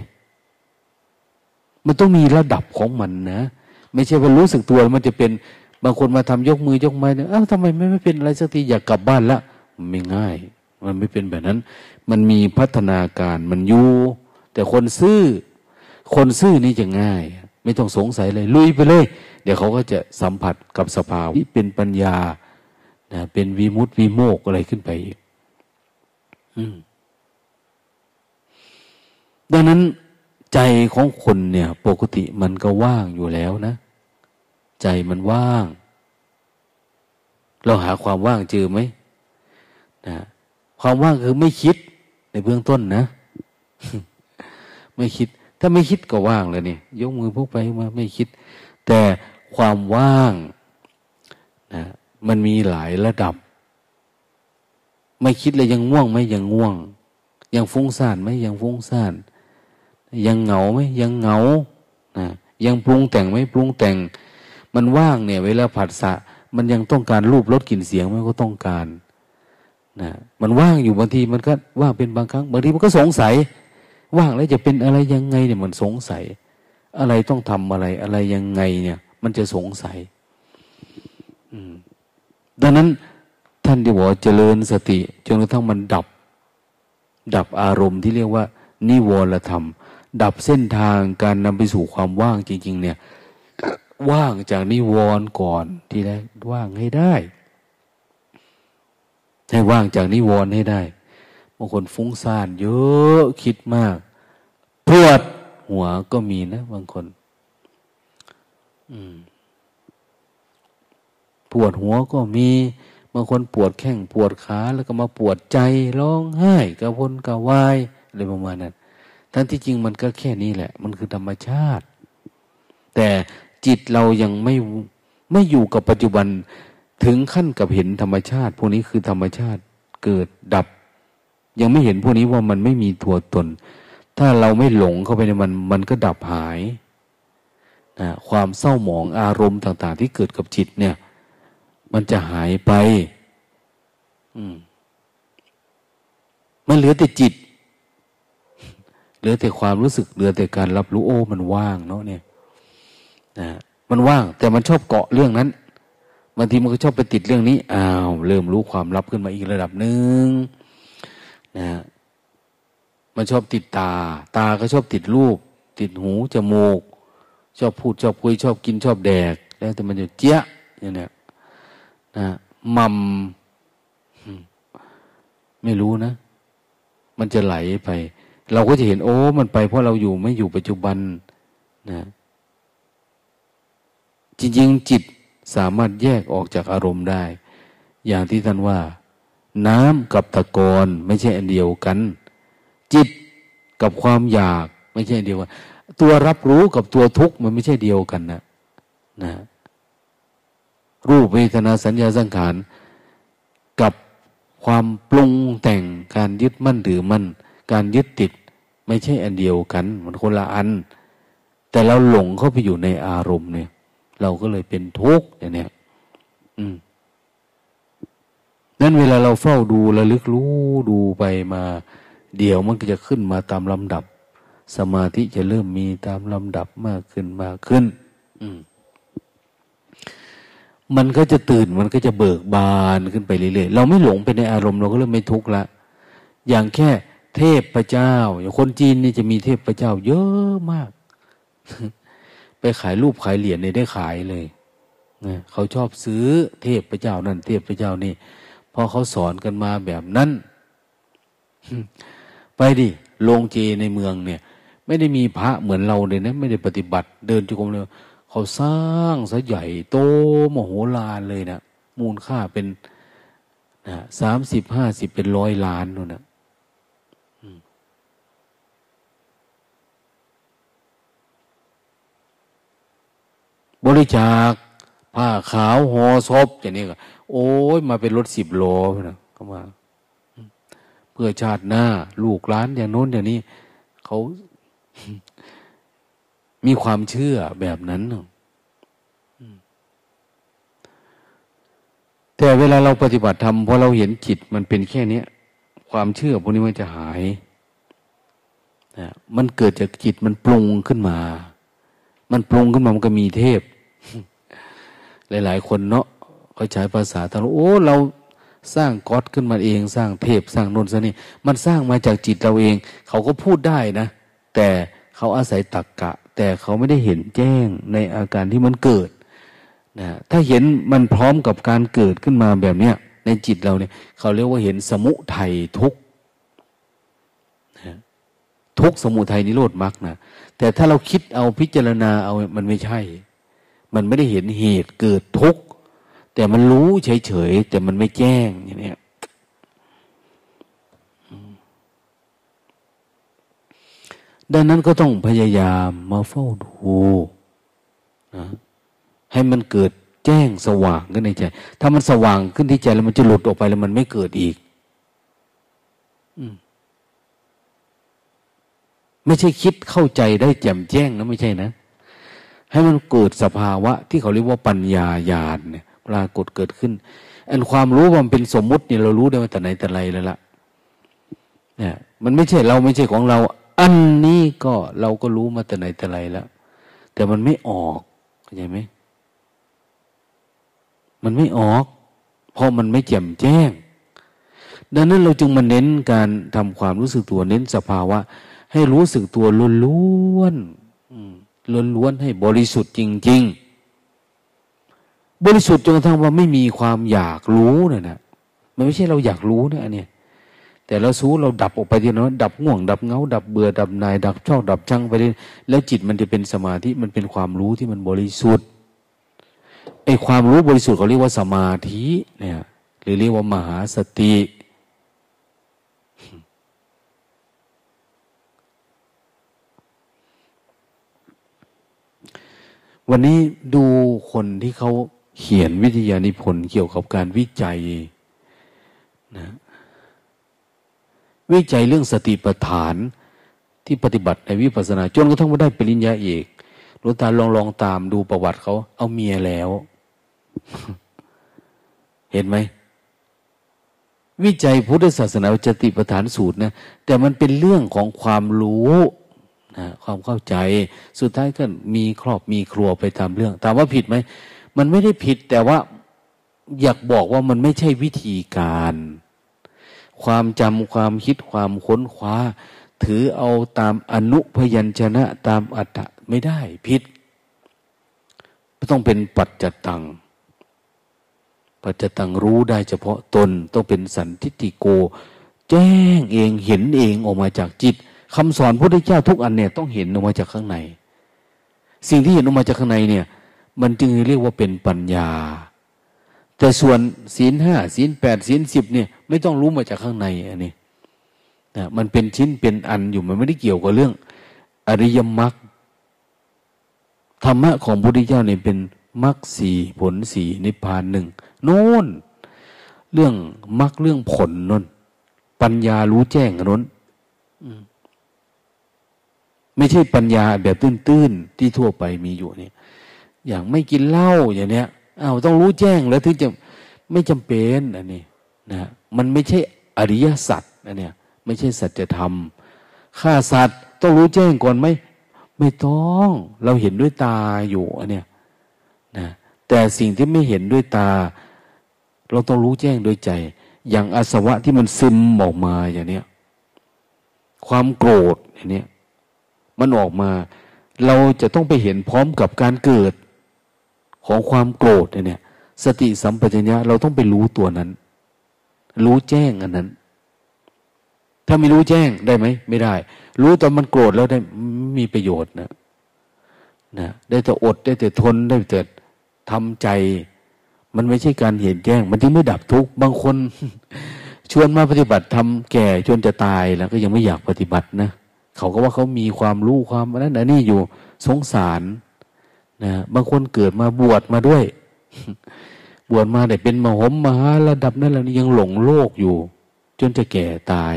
มันต้องมีระดับของมันนะ ไม่ใช่ว่ารู้สึกตัวมันจะเป็น บางคนมาทำยกมือยกไม้เนี่ยอ้าวทำไมไม่ไม่เป็นอะไรสักทีอยากกลับบ้านละไม่ง่าย มันไม่เป็นแบบนั้น มันมีพัฒนาการมันอยู่แต่คนซื่อ คนซื่อนี่จะง่าย ไม่ต้องสงสัยเลย ลุยไปเลย เดี๋ยวเขาก็จะสัมผัสกับสภาวะที่เป็นปัญญานะเป็นวิมุตติวิโมกอะไรขึ้นไปดังนั้นใจของคนเนี่ย ปกติมันก็ว่างอยู่แล้วนะ ใจมันว่าง เราหาความว่างเจอไหมนะความว่างคือไม่คิดในเบื้องต้นนะ ไม่คิด ถ้าไม่คิดก็ว่างเลยเนี่ยยกมือพวกไปมาไม่คิด แต่ความว่างนะมันมีหลายระดับ ไม่คิดเลยยังง่วงไหมยังง่วง ยังฟุ้งซ่านไหมยังฟุ้งซ่านยังเหงาไหมยังเหงานะยังปรุงแต่งไหมปรุงแต่ง มันว่างเนี่ย เวลาผัสสะมันยังต้องการรูปรสกลิ่นเสียงมันก็ต้องการนะมันว่างอยู่บางทีมันก็ว่างเป็นบางครั้งบางทีมันก็สงสัย ว่างแล้วจะเป็นอะไรยังไงเนี่ยมันสงสัย อะไรต้องทำอะไรอะไรยังไงเนี่ย มันจะสงสัย อืมดังนั้นท่านที่บอกเจริญสติจนกระทั่งมันดับ ดับอารมณ์ที่เรียกว่า นิวรธรรม ดับเส้นทางการนำไปสู่ความว่างจริง ๆ เนี่ย ว่างจากนิวรณ์ก่อน ที่แรกว่างให้ได้ ให้ว่างจากนิวรณ์ให้ได้บางคนฟุ้งซ่านเยอะคิดมากปวดหัวก็มีนะ บางคนปวดหัวก็มี บางคนปวดแข้งปวดขา แล้วก็มาปวดใจร้องไห้กระวนกระวายอะไรประมาณนั้นทั้งที่จริงมันก็แค่นี้แหละ มันคือธรรมชาติ แต่ จิตเรายังไม่ไม่อยู่กับปัจจุบันถึงขั้นกับเห็นธรรมชาติ พวกนี้คือธรรมชาติเกิดดับ ยังไม่เห็นพวกนี้ว่ามันไม่มีตัวตน ถ้าเราไม่หลงเข้าไปในมัน มันก็ดับหายนะความเศร้าหมองอารมณ์ต่าง ๆ ที่เกิดกับจิตเนี่ย มันจะหายไป อืมมันเหลือแต่จิต เหลือแต่ความรู้สึกเหลือแต่การรับรู้โอ้มันว่างเนาะเนี่ย นะมันว่าง แต่มันชอบเกาะเรื่องนั้นบางทีมันก็ชอบไปติดเรื่องนี้อ้าวเริ่มรู้ความลับขึ้นมาอีกระดับหนึ่งนะมันชอบติดตา ตาก็ชอบติดรูป ติดหูจมูก ชอบพูดชอบคุยชอบกินชอบแดก แล้วแต่มันจะเจี๊ยอย่างเนี้ยนะมัมไม่รู้นะ มันจะไหลไป เราก็จะเห็นโอ้ มันไปเพราะเราอยู่ไม่อยู่ปัจจุบันนะ จริงๆจิตสามารถแยกออกจากอารมณ์ได้ อย่างที่ท่านว่า น้ำกับตะกอนไม่ใช่อันเดียวกัน จิตกับความอยากไม่ใช่เดียวกัน ตัวรับรู้กับตัวทุกข์มันไม่ใช่เดียวกันนะนะรูปเวทนาสัญญาสังขารกับความปรุงแต่งการยึดมั่นหรือมั่น การยึดติดไม่ใช่อันเดียวกัน มันคนละอัน แต่เราหลงเข้าไปอยู่ในอารมณ์เนี่ย เราก็เลยเป็นทุกข์อย่างเนี้ยอืมนั้นเวลาเราเฝ้าดูระลึกรู้ดูไปมา เดี๋ยวมันก็จะขึ้นมาตามลำดับ สมาธิจะเริ่มมีตามลำดับมากขึ้นมากขึ้น อืมมันก็จะตื่นมันก็จะเบิกบานขึ้นไปเรื่อยๆเราไม่หลงไปในอารมณ์เราก็เริ่มไม่ทุกข์ละ อย่างแค่เทพพระเจ้า อย่างคนจีนนี่จะมีเทพพระเจ้า เยอะมาก ไปขายรูปขายเหรียญเนี่ยได้ขายเลยนะเขาชอบซื้อเทพพระเจ้านั่นเทพพระเจ้านี่พอเขาสอนกันมาแบบนั้น ไปดิโรงเจในเมืองเนี่ย ไม่ได้มีพระเหมือนเราเลยนะ ไม่ได้ปฏิบัติ เดินจุกมเลยเขาสร้างซะใหญ่โตมโหฬารเลยนะมูลค่าเป็นนะสามสิบห้าสิบเป็นร้อยล้านนู่นนะ บริจาคผ้าขาวห่อศพอย่างนี้ก็ โอ้ยมาเป็นรถสิบโลนะก็มาเพื่อชาติหน้า ลูกหลานอย่างโน้นอย่างนี้เขามีความเชื่อแบบนั้นแต่เวลาเราปฏิบัติธรรมพอเราเห็นจิตมันเป็นแค่นี้ความเชื่อพวกนี้มันจะหายนะมันเกิดจากจิตมันปรุงขึ้นมา มันปรุงขึ้นมามันก็มีเทพ หลาย ๆ คนเนาะเขาใช้ภาษาทางโอ้เราสร้างก๊อตขึ้นมาเอง สร้างเทพสร้างนนทนี่มันสร้างมาจากจิตเราเอง เขาก็พูดได้นะ แต่เขาอาศัยตักกะ แต่เขาไม่ได้เห็นแจ้งในอาการที่มันเกิดนะถ้าเห็นมันพร้อมกับการเกิดขึ้นมาแบบเนี้ยในจิตเราเนี่ย เขาเรียกว่าเห็นสมุทัยทุกนะทุกสมุทัยนิโรธมรรคนะ แต่ถ้าเราคิดเอาพิจารณาเอามันไม่ใช่ มันไม่ได้เห็นเหตุเกิดทุกข์แต่มันรู้เฉยๆแต่มันไม่แจ้งอย่างนี้ดังนั้นก็ต้องพยายามมาเฝ้าดูนะให้มันเกิดแจ้งสว่างขึ้นในใจ ถ้ามันสว่างขึ้นที่ใจแล้วมันจะหลุดออกไปแล้วมันไม่เกิดอีก ไม่ใช่คิดเข้าใจได้แจ่มแจ้งนะไม่ใช่นะ ให้มันเกิดสภาวะที่เขาเรียกว่าปัญญาญาณเนี่ยปรากฏเกิดขึ้น อันความรู้ว่ามันเป็นสมมุติเนี่ยเรารู้ได้มาแต่ไหนแต่ไรแล้วล่ะเนี่ยมันไม่ใช่เราไม่ใช่ของเรา อันนี้ก็เราก็รู้มาแต่ไหนแต่ไรแล้ว แต่มันไม่ออกเข้าใจไหมมันไม่ออก เพราะมันไม่แจ่มแจ้ง ดังนั้นเราจึงมาเน้นการทำความรู้สึกตัวเน้นสภาวะ ให้รู้สึกตัวล้วนๆล้วนๆให้บริสุทธิ์จริง ๆ บริสุทธิ์จนกระทั่งว่าไม่มีความอยากรู้เนี่ยนะมันไม่ใช่เราอยากรู้นะอันนี้แต่เราสู้เราดับออกไปทีนั้นดับง่วง ดับเงาดับเบื่อดับนายดับชอบดับชังไปเลยแล้วจิตมันจะเป็นสมาธิมันเป็นความรู้ที่มันบริสุทธิ์ไอ้ความรู้บริสุทธิ์เขาเรียกว่าสมาธิเนี่ยหรือเรียกว่ามหาสติ วันนี้ดูคนที่เขาเขียนวิทยานิพนธ์เกี่ยวกับการวิจัยนะวิจัยเรื่องสติปัฏฐานที่ปฏิบัติในวิปัสสนาจนกระทั่งมาได้ปริญญาเอกหลวงตาลองลองตามดูประวัติเขา เอาเมียแล้ว เห็นไหม วิจัยพุทธศาสนาจติปัฏฐานสูตรนะ แต่มันเป็นเรื่องของความรู้ นะความเข้าใจสุดท้ายก็มีครอบมีครัวไปตาเรื่อง ถามว่าผิดไหม มันไม่ได้ผิดแต่ว่าอยากบอกว่ามันไม่ใช่วิธีการ ความจำความคิดความค้นคว้า ถือเอาตามอนุพยัญชนะตามอัตตะไม่ได้ผิดต้องเป็นปัจจตัง ปัจจตังรู้ได้เฉพาะตนต้องเป็นสันทิติโก แจ้งเองเห็นเองออกมาจากจิต คำสอนพระพุทธเจ้าทุกอันเนี่ยต้องเห็นออกมาจากข้างใน สิ่งที่เห็นออกมาจากข้างในเนี่ย มันจึงเรียกว่าเป็นปัญญา แต่ส่วนศีลห้าศีลแปดศีลสิบเนี่ย ไม่ต้องรู้มาจากข้างในอันนี้นะมันเป็นชิ้นเป็นอันอยู่มันไม่ได้เกี่ยวกับเรื่อง อริยมรรคธรรมะของพระพุทธเจ้าเนี่ยเป็นมรรคสี่ผลสี่นิพพานหนึ่งโน่นเรื่องมรรคเรื่องผลนนปัญญารู้แจ้งนน ไม่ใช่ปัญญาแบบตื้นๆที่ทั่วไปมีอยู่เนี่ย อย่างไม่กินเหล้าอย่างเนี้ยอ้าวต้องรู้แจ้งแล้วถึงจะไม่จำเป็นอันนี้นะมันไม่ใช่อริยสัจอันเนี้ยไม่ใช่สัจธรรมฆ่าสัตว์ต้องรู้แจ้งก่อนไหมไม่ต้อง เราเห็นด้วยตาอยู่อันเนี้ยนะแต่สิ่งที่ไม่เห็นด้วยตา เราต้องรู้แจ้งโดยใจ อย่างอาสวะที่มันซึมออกมาอย่างเนี้ยความโกรธอย่างเนี้ย มันออกมา เราจะต้องไปเห็นพร้อมกับการเกิดของความโกรธเนี่ย สติสัมปชัญญะเราต้องไปรู้ตัวนั้น รู้แจ้งอันนั้น ถ้าไม่รู้แจ้งได้ไหมไม่ได้ รู้ตอนมันโกรธแล้วได้มีประโยชน์นะนะได้แต่อดได้แต่ทนได้แต่ทำใจ มันไม่ใช่การเห็นแจ้ง มันที่ไม่ดับทุกข์บางคน ชวนมาปฏิบัติทำแก่จนจะตายแล้วก็ยังไม่อยากปฏิบัตินะ เขาก็ว่าเขามีความรู้ความนั้นนนี่อยู่สงสารนะบางคนเกิดมาบวชมาด้วย บวชมาแต่เป็นมหมมหาระดับนั้นแล้วนี่ยังหลงโลกอยู่ จนจะแก่ตาย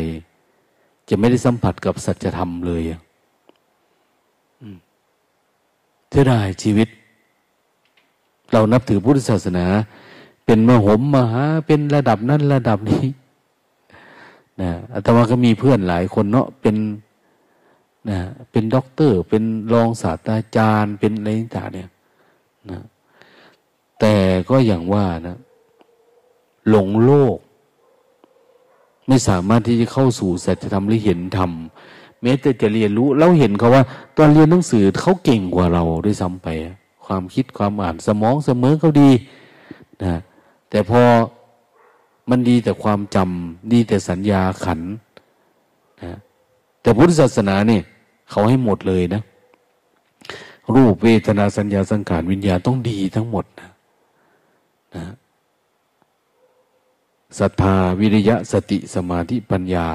จะไม่ได้สัมผัสกับสัจธรรมเลยเท่าไรชีวิต เรานับถือพุทธศาสนา เป็นมหมมหาเป็นระดับนั้นระดับนี้นะอาตมาก็มีเพื่อนหลายคนเนาะเป็น นะเป็นด็อกเตอร์ เป็นรองศาสตราจารย์ เป็นอะไรต่างเนี่ยนะแต่ก็อย่างว่านะ หลงโลก ไม่สามารถที่จะเข้าสู่สัจธรรมหรือเห็นธรรมแม้แต่จะเรียนรู้เราเห็นเขาว่า ตอนเรียนหนังสือเขาเก่งกว่าเราด้วยซ้ำไป ความคิดความอ่านสมองเสมอเขาดีนะแต่พอมันดีแต่ความจำดีแต่สัญญาขันนะแต่พุทธศาสนาเนี่ย เขาให้หมดเลยนะ รูปเวทนาสัญญาสังขารวิญญาณต้องดีทั้งหมดนะนะศรัทธาวิริยะสติสมาธิปัญญา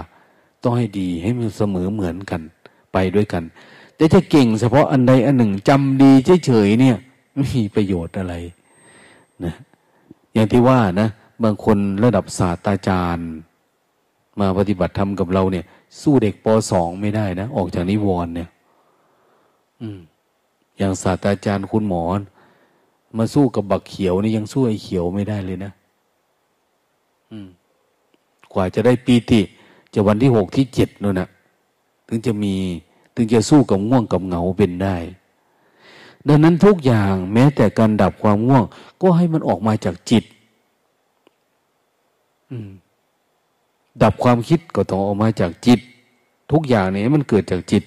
ต้องให้ดีให้มันเสมอเหมือนกัน ไปด้วยกัน แต่ถ้าเก่งเฉพาะอันใดอันหนึ่งจำดีเฉยๆเนี่ยไม่มีประโยชน์อะไรนะอย่างที่ว่านะ บางคนระดับศาสตราจารย์ มาปฏิบัติธรรมกับเราเนี่ยสู้เด็กปสองไม่ได้นะ ออกจากนิวรณ์เนี่ย อืม อย่างศาสตราจารย์คุณหมอ มาสู้กับบักเขียวนี่ยังสู้ไอ้เขียวไม่ได้เลยนะ อืม กว่าจะได้ปีติ จะวันที่หกที่เจ็ดนู่นนะถึงจะมี ถึงจะสู้กับง่วงกับเหงาเป็นได้ดังนั้นทุกอย่างแม้แต่การดับความง่วง ก็ให้มันออกมาจากจิต อืม ดับความคิดก็ต้องออกมาจากจิต ทุกอย่างนี้มันเกิดจากจิต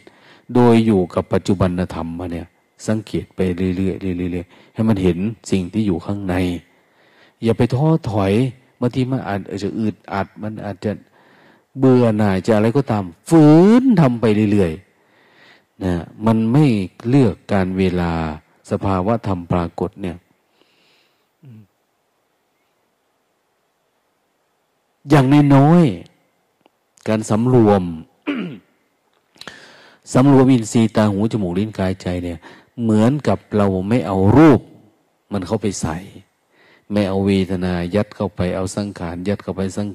โดยอยู่กับปัจจุบันธรรมมาเนี่ย สังเกตไปเรื่อยๆเรื่อยๆให้มันเห็นสิ่งที่อยู่ข้างใน อย่าไปท้อถอยบางทีมันอาจจะอึดอัด มันอาจจะเบื่อหน่ายจะอะไรก็ตาม ฝืนทำไปเรื่อยๆนะมันไม่เลือกการเวลาสภาวะธรรมปรากฏเนี่ย อย่างนน้อยๆการสำรวมสำรวมอินทรีย์ตาหูจมูกลิ้นกายใจเนี่ย เหมือนกับเราไม่เอารูป มันเข้าไปใส่ ไม่เอาเวทนายัดเข้าไปเอาสังขารยัดเข้าไปสัง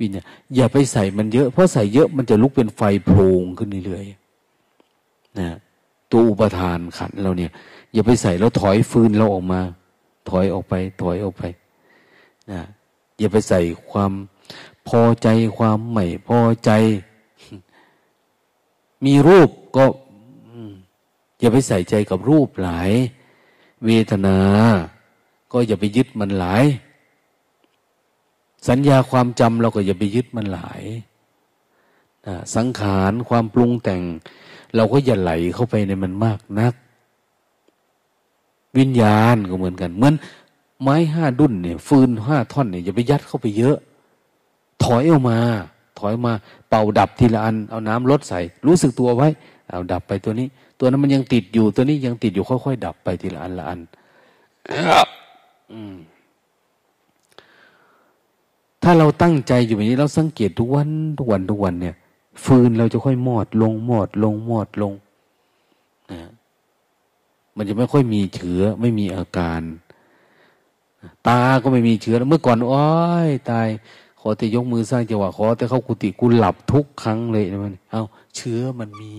วิญญาอย่าไปใส่มันเยอะ เพราะใส่เยอะมันจะลุกเป็นไฟโพลงขึ้นเรื่อยๆนะตัวอุปทานขันเราเนี่ย อย่าไปใส่แล้วถอยฟืนเราออกมา ถอยออกไป ถอยออกไปนะอย่าไปใส่ความ พอใจความไม่พอใจ มีรูปก็อย่าไปใส่ใจกับรูปหลาย เวทนา ก็อย่าไปยึดมันหลาย สัญญาความจำเราก็อย่าไปยึดมันหลายสังขารความปรุงแต่ง เราก็อย่าไหลเข้าไปในมันมากนัก วิญญาณก็เหมือนกัน เหมือนไม้ห้าดุนเนี่ยฟืนห้าท่อนเนี่ยอย่าไปยัดเข้าไปเยอะ ถอยออกมา ถอยมา เป่าดับทีละอัน เอาน้ำลดใส่ รู้สึกตัวไว้ เอาดับไปตัวนี้ ตัวนั้นมันยังติดอยู่ ตัวนี้ยังติดอยู่ค่อยๆดับไปทีละอันละอันถ้าเราตั้งใจอยู่แบบนี้เราสังเกตทุกวันทุกวันทุกวันเนี่ย ฟืนเราจะค่อยมอดลงมอดลงมอดลงนะมันจะไม่ค่อยมีเชื้อไม่มีอาการ ตาก็ไม่มีเชื้อเมื่อก่อนโอ้ยตาย อแต่ยกมือสร้างจังหวะขอแต่เข้ากุฏิกูหลับทุกครั้งเลยมันเอาเชื้อมันมี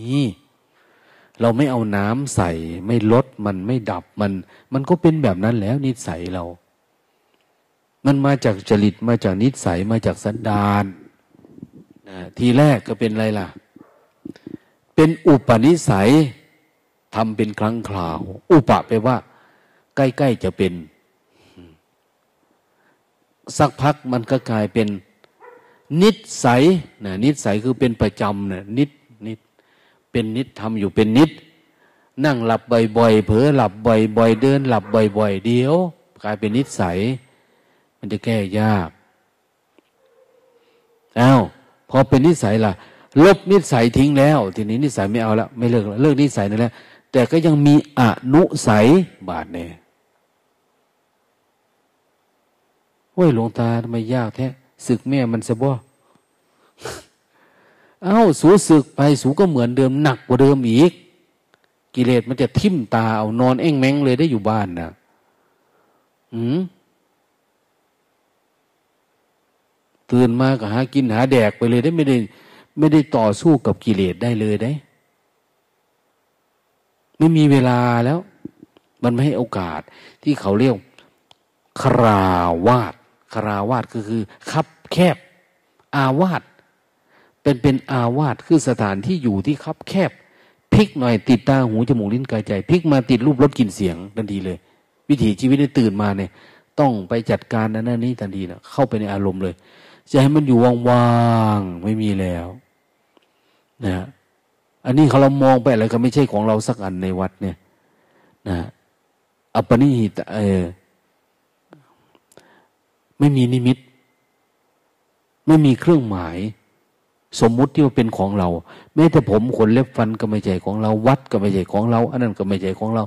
เราไม่เอาน้ำใส่ ไม่ลดมันไม่ดับมัน มันก็เป็นแบบนั้นแล้วนิสัยเรา มันมาจากจริตมาจากนิสัยมาจากสันดานนะทีแรกก็เป็นอะไรล่ะ เป็นอุปนิสัยทำเป็นครั้งคราว อุปะแปลว่า ใกล้ ๆ จะเป็น สักพักมันก็กลายเป็นนิสัยนะนิสัยคือเป็นประจำนะนิดนิดเป็นนิดทำอยู่เป็นนิด นั่งหลับบ่อยๆเผลอหลับบ่อยๆเดินหลับบ่อยๆเดียว กลายเป็นนิสัย มันจะแก้ยากอ้าวพอเป็นนิสัยล่ะ ลบนิสัยทิ้งแล้ว ทีนี้นิสัยไม่เอาละไม่เลิกเลิกนิสัยนั่นแหละแต่ก็ยังมีอนุสัยบาทเนี่ย โอ้ยหลวงตาทำไมยากแท้ศึกแม่มันสะบ่เอา้าสูศึกไปสูก็เหมือนเดิมหนักกว่าเดิมอีก กิเลสมันจะทิ่มตาเอานอนเอ้งแมงเลยได้อยู่บ้านนะอืมตื่นมาก็หากินหาแดกไปเลยได้ไม่ได้ ไม่ได้ต่อสู้กับกิเลสได้เลยได้ ไม่มีเวลาแล้ว มันไม่ให้โอกาสที่เขาเรียกคราวาส คราวาสก็คือคับแคบ อาวาสเป็นเป็นอาวาสคือสถานที่อยู่ที่คับแคบพลิกหน่อยติดตาหูจมูกลิ้นกายใจพลิกมาติดรูปรสกลิ่นเสียงทันทีเลย วิถีชีวิตได้ตื่นมาเนี่ย ต้องไปจัดการนั้นนี้ทันทีนะเข้าไปในอารมณ์เลย จะให้มันอยู่ว่างๆไม่มีแล้วนะอันนี้เขาเรามองไปอะไรก็ไม่ใช่ของเราสักอันในวัดเนี่ย นะอัปปนิหิตเออ ไม่มีนิมิต ไม่มีเครื่องหมาย สมมุติที่ว่าเป็นของเรา แม้แต่ผมขนเล็บฟันก็ไม่ใช่ของเรา วัดก็ไม่ใช่ของเรา อันนั้นก็ไม่ใช่ของเรา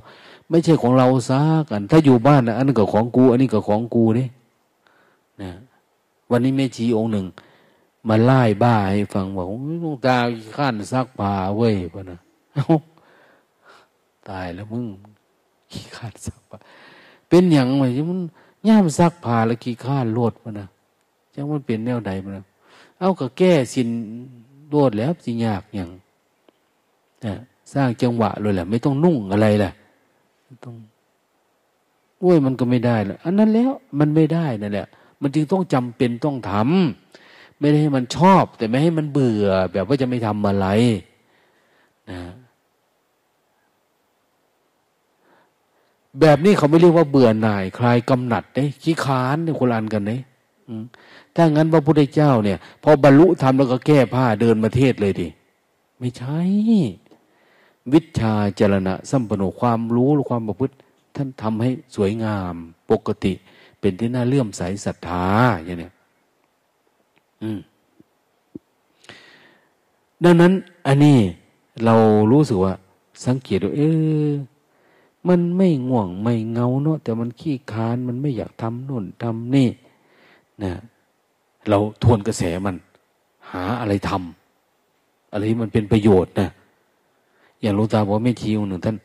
ไม่ใช่ของเราซะกัน ถ้าอยู่บ้านนะอันนั้นก็ของกู อันนี้ก็ของกูนี่นะวันนี้แม่ชีองค์หนึ่ง มาไล่บ้าให้ฟังบอกลงตาข้านซักผ้าเว้ยพะนะตายแล้วมึงขี้ขานซักผ้าเป็นอย่างไรมัน ย่ามซักผ้าแล้วขี้ข้าโลดพะนนะจังมันเป็นแนวใดพะนนะเอาก็แก้สินโลดแล้วสิยากอย่างนะสร้างจังหวะเลยแหละ ไม่ต้องนุ่งอะไรแหละต้องโอ้ยมันก็ไม่ได้แล้วอันนั้นแล้วมันไม่ได้นั่นแหละ มันจึงต้องจำเป็นต้องทำไม่ได้ให้มันชอบ แต่ไม่ให้มันเบื่อ แบบว่าจะไม่ทำอะไรนะ แบบนี้เขาไม่เรียกว่าเบื่อหน่ายคลายกำหนัดเด้ขี้ค้านเนี่ยคนละอันกันเนี่ยถ้างั้นพระพุทธเจ้าเนี่ย พอบรรลุธรรมแล้วก็แก้ผ้าเดินมาเทศเลยดิไม่ใช่ วิชาจรณะสัมปโนความรู้หรือความประพฤติ ท่านทำให้สวยงามปกติ เป็นที่น่าเลื่อมใสศรัทธาอย่างเนี้อืมดังนั้น อันนี้เรารู้สึกว่า สังเกตว่าเออ มันไม่ง่วงไม่เงาเนาะแต่มันขี้คานมันไม่อยากทำนู่นทำนี่นะเราทวนกระแสมัน หาอะไรทำอะไรที่มันเป็นประโยชน์นะอย่างลูตาบอกไม่ทีวหนึ่งท่าน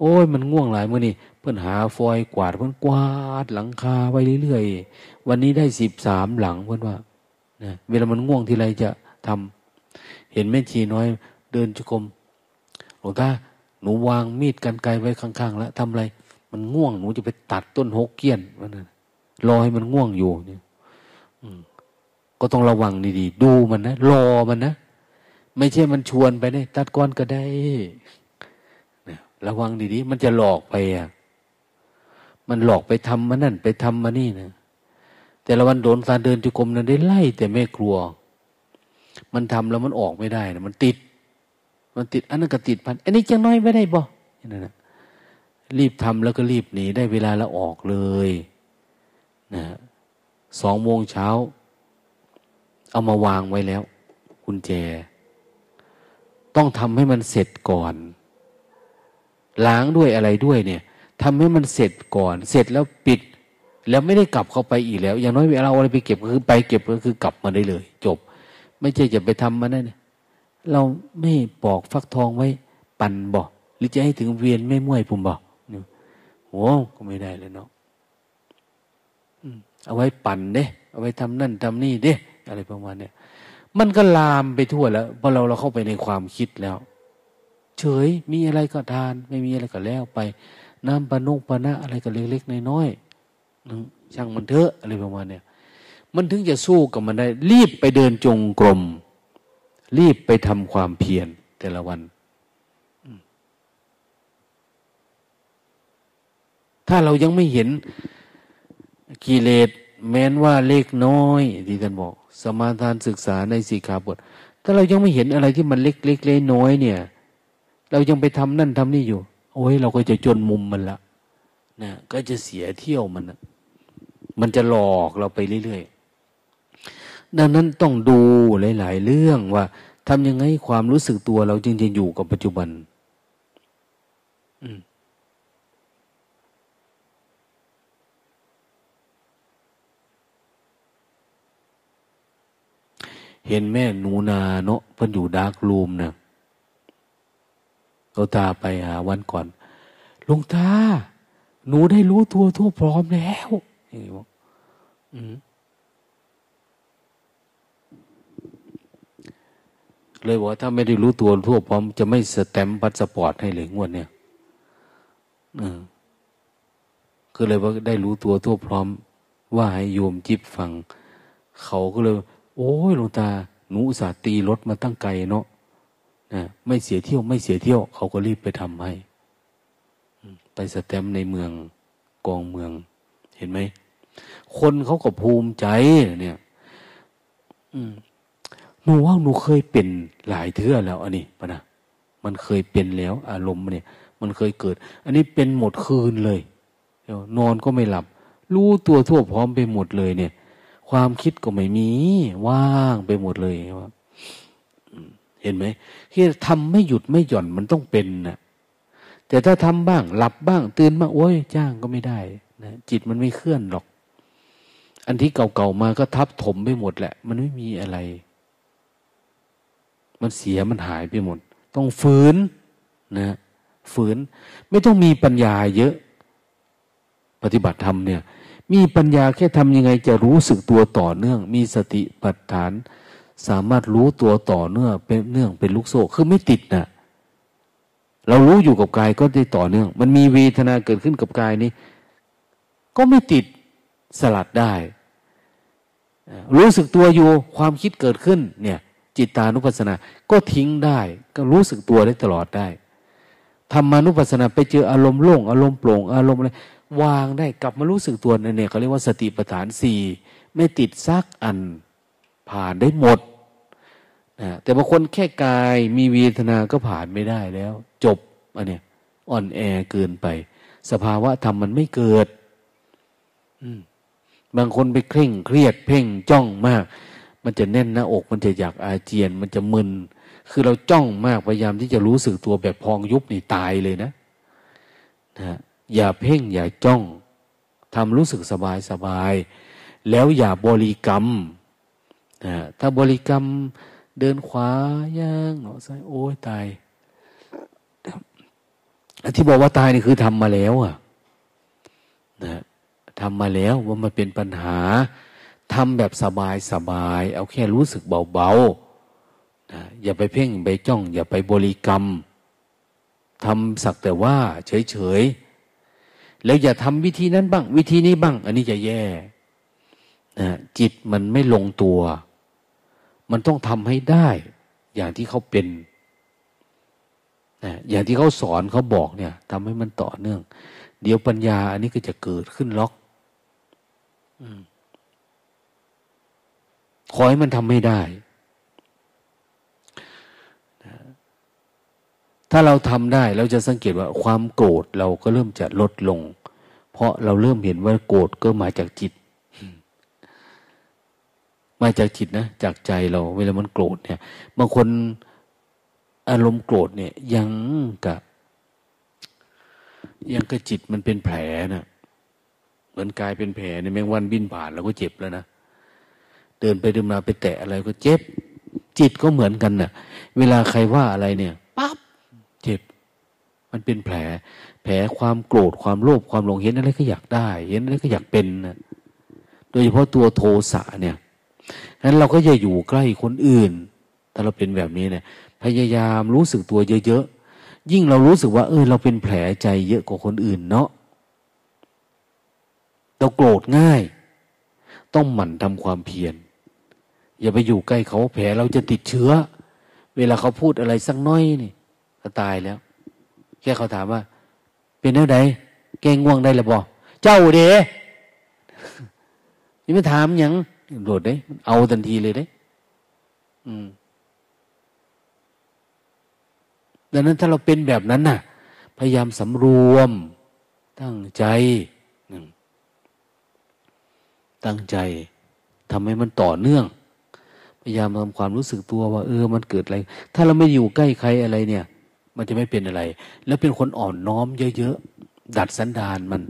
โอ้ยมันง่วงหลายเมื่อนี่เพื่อนหาฟอยกวาดเพื่อนกวาดหลังคาไปเรื่อยๆวันนี้ได้สิบสามหลังเพื่อนว่านะเวลามันง่วงทีไรจะทำเห็นแม่ชีน้อย เดินจุกมหลวงตา นูวางมีดกันไกลไว้ข้างๆ แล้วทำอะไร มันง่วงหนูจะไปตัดต้นหกเกี้ยนวันนั้นรอให้มันง่วงอยู่เนี่ยก็ต้องระวังดีๆ ดูมันนะรอมันนะไม่ใช่มันชวนไปเนี่ยตัดก้อนก็ได้ระวังดีๆ มันจะหลอกไปอะ มันหลอกไปทำมานั่น ไปทำมานี่นะแต่ละวันโดนการเดินจุกรมนั้นได้ไล่แต่ไม่กลัว มันทำแล้วมันออกไม่ได้นะมันติด มันติดอันนั้นก็ติดพันอันนี้จังน้อยไม่ได้บ่นั่นนะรีบทำแล้วก็รีบหนีได้เวลาแล้วออกเลยนะสองโมงเช้า เอามาวางไว้แล้วกุญแจ ต้องทำให้มันเสร็จก่อน ล้างด้วยอะไรด้วยเนี่ยทำให้มันเสร็จก่อน เสร็จแล้วปิด แล้วไม่ได้กลับเข้าไปอีกแล้ว อย่างน้อยเวลาเอาอะไรไปเก็บก็คือไปเก็บก็คือกลับมาได้เลย จบ ไม่ใช่จะไปทำมาได้เนี่ย เราไม่ปอกฟักทองไว้ ปั่นบอกหรือจะให้ถึงเวียนไม่ม่วยผมบอกโอ้ก็ไม่ได้เลยเนาะเอาไว้ปั่นเด้ เอาไว้ทำนั่นทำนี่เด้ อะไรประมาณเนี้ยมันก็ลามไปทั่วแล้วพอเราเราเข้าไปในความคิดแล้ว เฉยมีอะไรก็ทาน ไม่มีอะไรก็แล้วไป น้ำปนุกปนะอะไรก็เล็กๆน้อยๆช่างมันเถอะอะไรประมาณเนี้ยมันถึงจะสู้กับมันได้ รีบไปเดินจงกรม รีบไปทำความเพียรแต่ละวัน ถ้าเรายังไม่เห็นกิเลสแม้นว่าเล็กน้อยที่ท่านบอก สมาทานศึกษาในสีขาบท ถ้าเรายังไม่เห็นอะไรที่มันเล็กเล็กเล็กน้อยเนี่ย เรายังไปทำนั่นทำนี่อยู่ โอ้ยเราก็จะจนมุมมันละนะก็จะเสียเที่ยวมันนะมันจะหลอกเราไปเรื่อยๆ ดังนั้นต้องดูหลาย ๆ เรื่องว่าทำยังไงความรู้สึกตัวเราจึงจะอยู่กับปัจจุบันเห็นแม่หนูนาเนาะเพิ่นอยู่ดาร์กรูมเนี่ยเราตาไปหาวันก่อนลุงตา หนูได้รู้ตัวทั่วพร้อมแล้วอย่างนี้บอกอืม เลยบอกว่าถ้าไม่ได้รู้ตัวทั่วพร้อมจะไม่สแตมปัสปอร์ตให้เลยงวดเนี่ยคือเลยว่าได้รู้ตัวทั่วพร้อม ว่าให้โยมจิบฟัง เขาก็เลย โอ้ยหลวงตาหนูสาตีรถมาตั้งไกลเนาะนะไม่เสียเที่ยวไม่เสียเที่ยว เขาก็รีบไปทำให้ไปสแตมในเมืองกองเมือง เห็นไหมคนเขาก็ภูมิใจเนี่ย หนูว่าหนูเคยเป็นหลายเทื่อแล้วอันนี้ปะนะมันเคยเป็นแล้ว อารมณ์เนี่ย มันเคยเกิด อันนี้เป็นหมดคืนเลยนอนก็ไม่หลับ รู้ตัวทั่วพร้อมไปหมดเลยเนี่ย ความคิดก็ไม่มี ว่างไปหมดเลยว่าเห็นไหมที่ทำไม่หยุดไม่หย่อนมันต้องเป็นนะแต่ถ้าทำบ้าง หลับบ้าง ตื่นบ้าโอ้ยจ้างก็ไม่ได้นะจิตมันไม่เคลื่อนหรอก อันที่เก่าๆมาก็ทับถมไปหมดแหละ มันไม่มีอะไร มันเสียมันหายไปหมด ต้องฝืนนะฝืน ไม่ต้องมีปัญญาเยอะ ปฏิบัติธรรมเนี่ย มีปัญญาแค่ทำยังไงจะรู้สึกตัวต่อเนื่อง มีสติปัฏฐาน สามารถรู้ตัวต่อเนื่องเป็นเนื่องเป็นลูกโซ่คือไม่ติดนะ่ะเรารู้อยู่กับกายก็ได้ต่อเนื่อง มันมีเวทนาเกิดขึ้นกับกายนี้ ก็ไม่ติดสลัดได้ รู้สึกตัวอยู่ความคิดเกิดขึ้น เนี่ย จิตานุปัสสนา ก็ทิ้งได้ ก็รู้สึกตัวได้ตลอดได้ธรรมานุปัสสนาไปเจออารมณ์โล่งอารมณ์โปร่งอารมณ์อะไรวางได้กลับมารู้สึกตัวนั่นเนี่ยเขาเรียกว่าสติปัฏฐานสี่ไม่ติดซักอันผ่านได้หมดนะแต่บางคนแค่กายมีเวทนาก็ผ่านไม่ได้แล้ว จบอันเนี้ยอ่อนแอเกินไป สภาวะธรรมมันไม่เกิดบางคนไปเคร่งเครียดเพ่งจ้องมาก มันจะแน่นหน้าอก มันจะอยากอาเจียน มันจะมึน คือเราจ้องมากพยายามที่จะรู้สึกตัวแบบพองยุบนี่ตายเลยนะนะอย่าเพ่งอย่าจ้องทำรู้สึกสบายสบาย แล้วอย่าบริกรรมนะถ้าบริกรรมเดินขวาย่างหนอซ้ายโอ้ยตายที่บอกว่าตายนี่คือทำมาแล้วอะนะทำมาแล้วว่ามันเป็นปัญหา ทำแบบสบายสบาย เอาแค่รู้สึกเบาๆนะอย่าไปเพ่งไปจ้อง อย่าไปบริกรรมทำสักแต่ว่า เฉยๆ แล้วอย่าทำวิธีนั้นบ้าง วิธีนี้บ้าง อันนี้จะแย่นะจิตมันไม่ลงตัว มันต้องทำให้ได้ อย่างที่เขาเป็นนะอย่างที่เขาสอนเขาบอกเนี่ยทำให้มันต่อเนื่อง เดี๋ยวปัญญาอันนี้ก็จะเกิดขึ้นล็อก ขอให้มันทำไม่ได้ ถ้าเราทำได้เราจะสังเกตว่าความโกรธเราก็เริ่มจะลดลง เพราะเราเริ่มเห็นว่าโกรธก็มาจากจิต มาจากจิตนะ จากใจเรา เวลามันโกรธเนี่ย บางคนอารมณ์โกรธเนี่ย ยังกับ ยังกับจิตมันเป็นแผลนะเหมือนกายเป็นแผลในแมงวันบินผ่านเราก็เจ็บแล้วนะ เดินไปเดินมาไปแตะอะไรก็เจ็บ จิตก็เหมือนกันนะ่ะ เวลาใครว่าอะไรเนี่ยปั๊บเจ็บ มันเป็นแผล แผลความโกรธความโลภความหลงเห็นอะไรก็อยากได้ เห็นอะไรก็อยากเป็นนะโดยเฉพาะตัวโทสะเนี่ยนั้นเราก็จะอยู่ใกล้คนอื่น ถ้าเราเป็นแบบนี้เนี่ย พยายามรู้สึกตัวเยอะๆ ยิ่งเรารู้สึกว่า เออเราเป็นแผลใจเยอะกว่าคนอื่นเนาะ เราโกรธง่าย ต้องหมั่นทำความเพียร อย่าไปอยู่ใกล้เขาแผลเราจะติดเชื้อ เวลาเขาพูดอะไรสักน้อยนี่ก็ตายแล้ว แค่เขาถามว่า เป็นเท่าไหรแกง่วงได้หรือบ่เจ้าเด้ยังไม่ถามยังโดดได้เอาทันทีเลยเด้ อืมดังนั้นถ้าเราเป็นแบบนั้นน่ะ พยายามสำรวม ตั้งใจตั้งใจทำให้มันต่อเนื่อง พยายามทำความรู้สึกตัวว่า เออ มันเกิดอะไร ถ้าเราไม่อยู่ใกล้ใครอะไรเนี่ย มันจะไม่เป็นอะไร แล้วเป็นคนอ่อนน้อมเยอะๆ ดัดสันดานมัน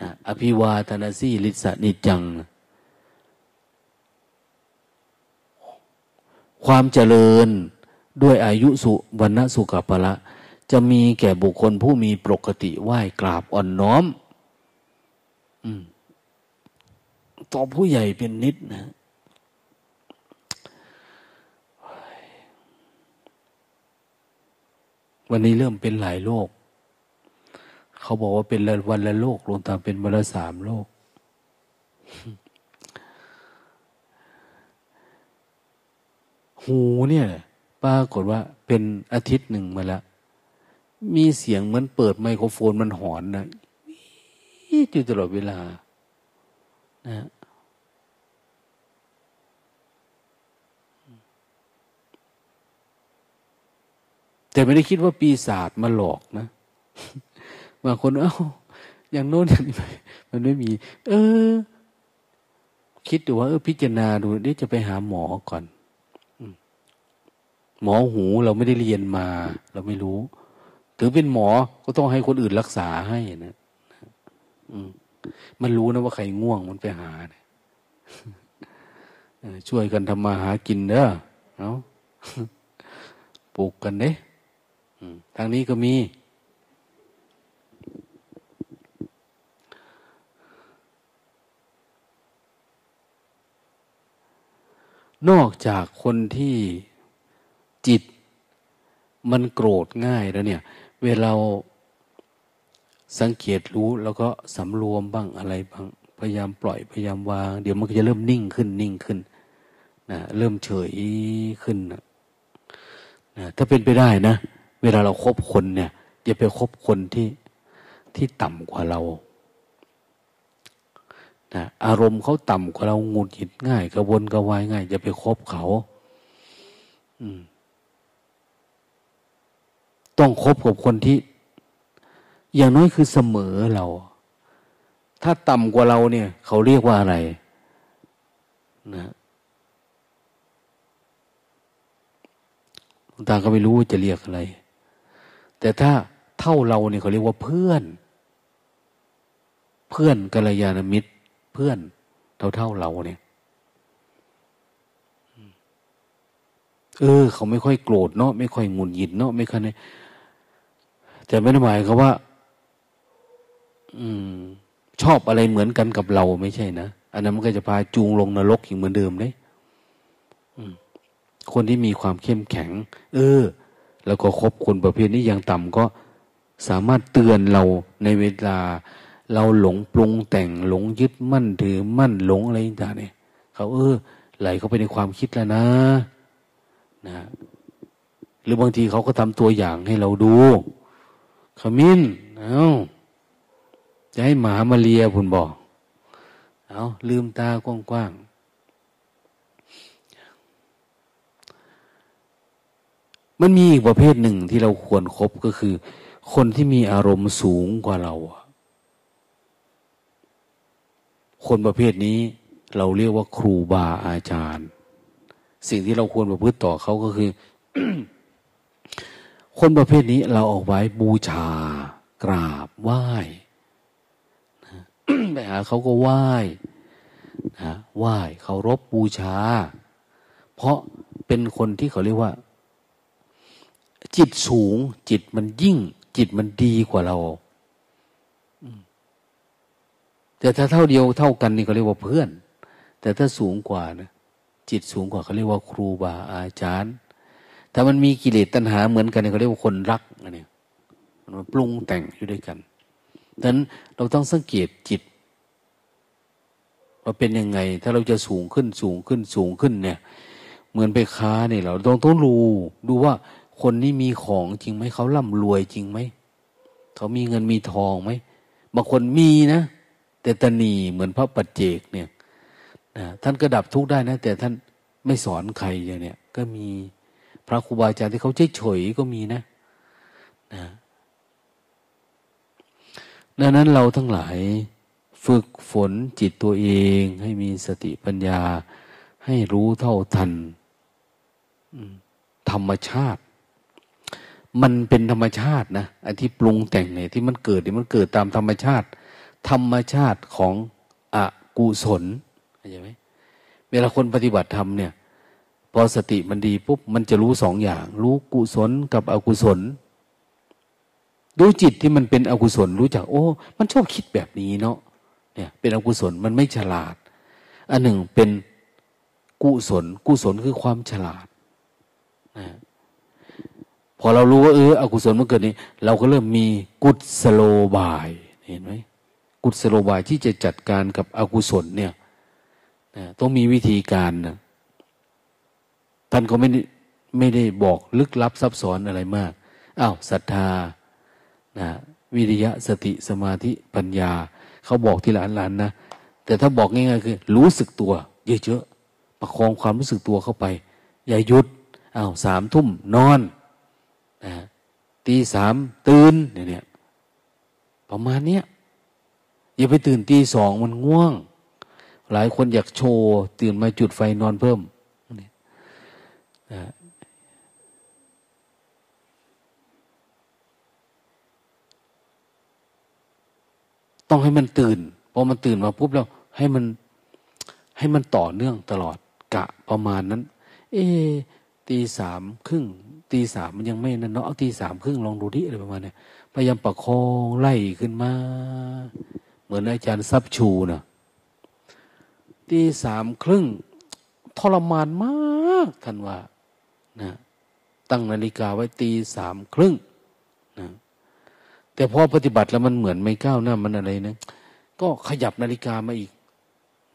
นะอภิวาทนาสีลิสนิจัง ความเจริญด้วยอายุสุวรรณสุขภละ จะมีแก่บุคคลผู้มีปกติไหว้กราบอ่อนน้อมต่อผู้ใหญ่เป็นนิดนะ วันนี้เริ่มเป็นหลายโรคเขาบอกว่าเป็นวันละโรคลงตามเป็นวันละสามโรคหูเนี่ยปรากฏว่าเป็นอาทิตย์หนึ่งมาแล้ว มีเสียงเหมือนเปิดไมโครโฟนมันหอนนะอยู่ตลอดเวลา นะ แต่ไม่ได้คิดว่าปีศาจมาหลอกนะบางคนเอ้าอย่างโน้นอย่างนี้มันไม่มี เออ คิดดูว่าเออพิจารณาดูนี่จะไปหาหมอก่อนหมอหูเราไม่ได้เรียนมา เราไม่รู้ถือเป็นหมอก็ต้องให้คนอื่นรักษาให้นะมันรู้นะว่าใครง่วงมันไปหานี่ยช่วยกันทำมาหากินเด้อเนาะปลูกกันเด้ ทางนี้ก็มี นอกจากคนที่จิตมันโกรธง่ายแล้วเนี่ย เวลาสังเกตรู้แล้วก็สำรวมบ้างอะไรบ้าง พยายามปล่อยพยายามวาง เดี๋ยวมันก็จะเริ่มนิ่งขึ้นนิ่งขึ้นนะเริ่มเฉยขึ้นนะนะถ้าเป็นไปได้นะ เวลาเราครบคนเนี่ยอย่าไปคบคนที่ที่ต่ำกว่าเรานะอารมณ์เขาต่ำกว่าเรางุดหงิดง่าย กระวนกระวายง่ายอย่าไปคบเขาอืมต้องคบกับคนที่ อย่างน้อยคือเสมอเรา ถ้าต่ำกว่าเราเนี่ย เขาเรียกว่าอะไรนะตาก็ไม่รู้จะเรียกอะไร แต่ถ้าเท่าเราเนี่ยเขาเรียกว่าเพื่อน เพื่อนกัลยาณมิตร เพื่อนเท่าเท่าเราเนี่ยเออ เขาไม่ค่อยโกรธเนาะไม่ค่อยงุนหงิดเนาะไม่ค่อยแต่ไม่ได้หมายเขาว่า อืม ชอบอะไรเหมือนกันกับเราไม่ใช่นะอันนั้นมันก็จะพาจูงลงนรกอย่างเหมือนเดิมเลยคนที่มีความเข้มแข็ง เออ แล้วก็คบคนประเภทนี้อย่างต่ำก็สามารถเตือนเราในเวลา เราหลงปรุงแต่งหลงยึดมั่นถือมั่นหลงอะไรต่างเนี่ยเขาเออไหลเข้าไปในความคิดแล้วนะนะหรือบางทีเขาก็ทำตัวอย่างให้เราดูขมิ้นเอาจะให้หมามาเลียพุนบอกเอาลืมตากว้างๆ มันมีอีกประเภทหนึ่งที่เราควรครบก็คือ คนที่มีอารมณ์สูงกว่าเรา คนประเภทนี้เราเรียกว่าครูบาอาจารย์ สิ่งที่เราควรประพฤติต่อเขาก็คือ คนประเภทนี้เราออกไว้บูชา กราบไหว้ไปหาเขาก็ไหว้นะไหว้เคารพบูชา เพราะเป็นคนที่เขาเรียกว่า จิตสูง จิตมันยิ่ง จิตมันดีกว่าเราแต่ถ้าเท่าเดียวเท่ากันนี่เขาเรียกว่าเพื่อน แต่ถ้าสูงกว่านะจิตสูงกว่าเขาเรียกว่าครูบาอาจารย์ถ้ามันมีกิเลสตัณหาเหมือนกันเขาเรียกว่าคนรักอันนี้มันปรุงแต่งอยู่ด้วยกันดังนั้นเราต้องสังเกตจิตว่าเป็นยังไง ถ้าเราจะสูงขึ้นสูงขึ้นสูงขึ้นเนี่ย เหมือนไปค้าเนี่ยเราต้องต้องรู้ดูว่า คนนี้มีของจริงไหมเขาร่ำรวยจริงไหมเขามีเงินมีทองไหมบางคนมีนะ แต่ตนีเหมือนพระปัจเจกเนี่ยนะท่านก็ดับทุกได้นะ แต่ท่านไม่สอนใครอย่างเนี้ยก็มีพระครูบาอาจารย์ที่เขาเฉยๆก็มีนะนะดังนั้นเราทั้งหลายฝึกฝนจิตตัวเองให้มีสติปัญญาให้รู้เท่าทันธรรมชาติ มันเป็นธรรมชาตินะอันที่ปรุงแต่งเนี่ยที่มันเกิดเนี่ยมันเกิดตามธรรมชาติ ธรรมชาติของอกุศลเข้าใจไหมเวลาคนปฏิบัติธรรมเนี่ย พอสติมันดีปุ๊บมันจะรู้สองอย่าง รู้กุศลกับอกุศลดูจิตที่มันเป็นอกุศลรู้จัก โอ้ มันชอบคิดแบบนี้เนาะเนี่ย เป็นอกุศลมันไม่ฉลาด อันหนึ่งเป็นกุศล กุศลคือความฉลาดนะ พอเรารู้ว่าเอออกุศลมันเกิดนี้ เราก็เริ่มมีกุศโลบายเห็นไหมกุศโลบายที่จะจัดการกับอกุศลเนี่ยต้องมีวิธีการนะท่านก็ไม่ได้ไม่ได้บอกลึกลับซับซ้อนอะไรมากอ้าวศรัทธานะวิริยะสติสมาธิปัญญา เขาบอกทีละอันลานนะแต่ถ้าบอกง่ายๆคือ รู้สึกตัวเยอะๆประคองความรู้สึกตัวเข้าไป อย่าหยุดอ้าวสามทุ่มนอน นะตีสามตื่นเนี่ยประมาณเนี้ยอย่าไปตื่นตีสองมันง่วง หลายคนอยากโชว์ ตื่นมาจุดไฟนอนเพิ่มต้องให้มันตื่นพอมันตื่นมาปุ๊บแล้ว ให้มันให้มันต่อเนื่องตลอดกะประมาณนั้น เอตีสามครึ่ง ตีสามมันยังไม่นั่นเนาะตีสามครึ่งลองดูดิอะไรประมาณนี้พยายามประคองไล่ขึ้นมา เหมือนอาจารย์ซับชูนะตีสามครึ่งทรมานมากท่านว่านะตั้งนาฬิกาไว้ตีสามครึ่งนะแต่พอปฏิบัติแล้วมันเหมือนไม่ก้าวหน้ามันอะไรนะก็ขยับนาฬิกามาอีก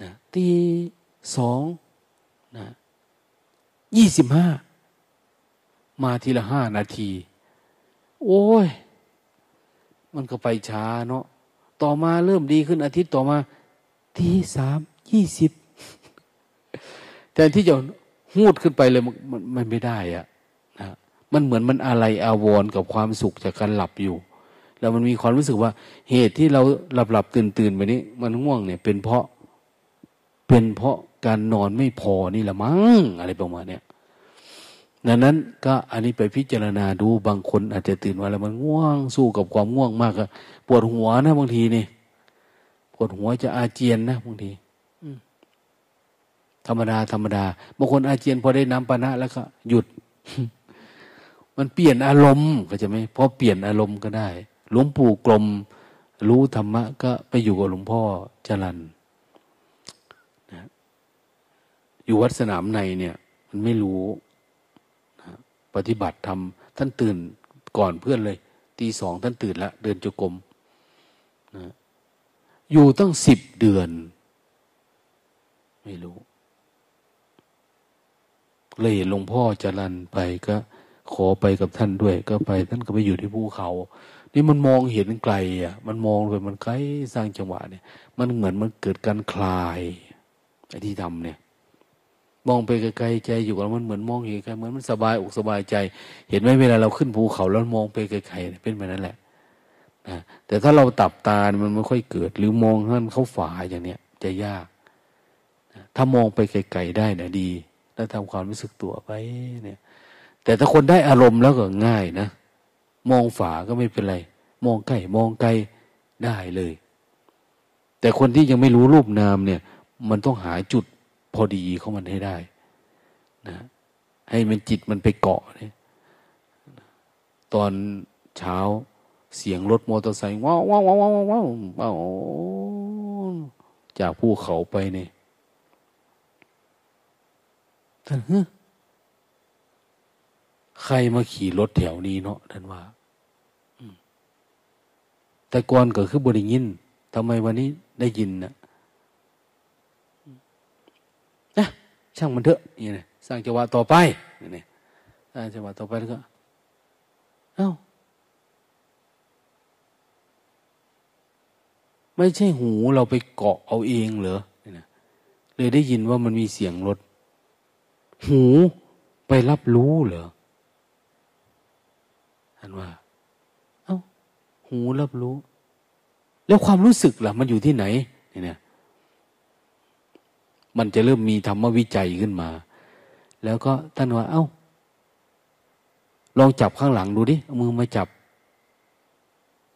นะตีสองนะยี่สิบห้า มาทีละห้านาที โอ้ย มันก็ไปช้าเนาะต่อมาเริ่มดีขึ้นอาทิตย์ต่อมาทีสามยี่สิบแต่ที่จะหูดขึ้นไปเลยมันมันไม่ได้อะนะมันเหมือนมันอะไรอาวรกับความสุขจากการหลับอยู่ แล้วมันมีความรู้สึกว่า เหตุที่เราหลับหลับตื่นตื่นไปนี้ มันง่วงเนี่ย เป็นเพราะ เป็นเพราะการนอนไม่พอนี่ละมั้งอะไรประมาณเนี้ย ดังนั้นก็อันนี้ไปพิจารณาดูบางคนอาจจะตื่นมาแล้วมันง่วงสู้กับความง่วงมากอะปวดหัวนะบางทีนี่ปวดหัวจะอาเจียนนะบางทีธรรมดาธรรมดาบางคนอาเจียนพอได้น้ำปานะแล้วก็หยุด มันเปลี่ยนอารมณ์ก็จะไหมพอเปลี่ยนอารมณ์ก็ได้หลวงปู่กลม รู้ธรรมะ ก็ไปอยู่กับหลวงพ่อจรันนะอยู่วัดสนามในเนี่ย มันไม่รู้ ปฏิบัติทำท่านตื่นก่อนเพื่อนเลยตีสองท่านตื่นละเดินจุกรมนะอยู่ตั้งสิบเดือน ไม่รู้ เลยหลวงพ่อจรันไปก็ขอไปกับท่านด้วย ก็ไป ท่านก็ไปอยู่ที่ภูเขา นี่มันมองเห็นไกลอะ มันมองไปมันไกลสร้างจังหวะเนี่ย มันเหมือนมันเกิดการคลายไอ้ที่ทำเนี่ย มองไปไกลๆใจอยู่กับมันเหมือนมองเห็นไกลเหมือนมันสบายอกสบายใจ เห็นไหมเวลาเราขึ้นภูเขาแล้วมองไปไกลๆเป็นแบบนั้นแหละนะแต่ถ้าเราตับตา มันไม่ค่อยเกิด หรือมองท่านเขาฝาอย่างเนี้ยจะยากนะถ้ามองไปไกลๆได้นะดีแล้วทำความรู้สึกตัวไปเนี่ย แต่ถ้าคนได้อารมณ์แล้วก็ง่ายนะ มองฝาก็ไม่เป็นไร มองใกล้มองไกลได้เลย แต่คนที่ยังไม่รู้รูปนามเนี่ย มันต้องหาจุด พอดีของมันให้ได้นะให้มันจิตมันไปเกาะเนี่ยตอนเช้าเสียงรถมอเตอร์ไซค์ว้าวว้าวว้าวว้าวว้าวว้าวจากภูเขาไปเนี่ยท่านใครมาขี่รถแถวนี้เนาะท่านว่าแต่ก่อนก็คือบริยินทำไมวันนี้ได้ยินนะนะ ช่างมันเถอะนี่นะสร้างจังหวะต่อไปนี่สร้างจังหวะต่อไปแล้วก็เอ้าไม่ใช่หูเราไปเกาะเอาเองเหรอนี่นะเลยได้ยินว่ามันมีเสียงรถ หูไปรับรู้เหรอท่านว่าหูรับรู้ แล้วความรู้สึกล่ะ มันอยู่ที่ไหนเนี่ย มันจะเริ่มมีธรรมวิจัยขึ้นมา แล้วก็ท่านว่าเอา้า ลองจับข้างหลังดูดิเอามือมาจับ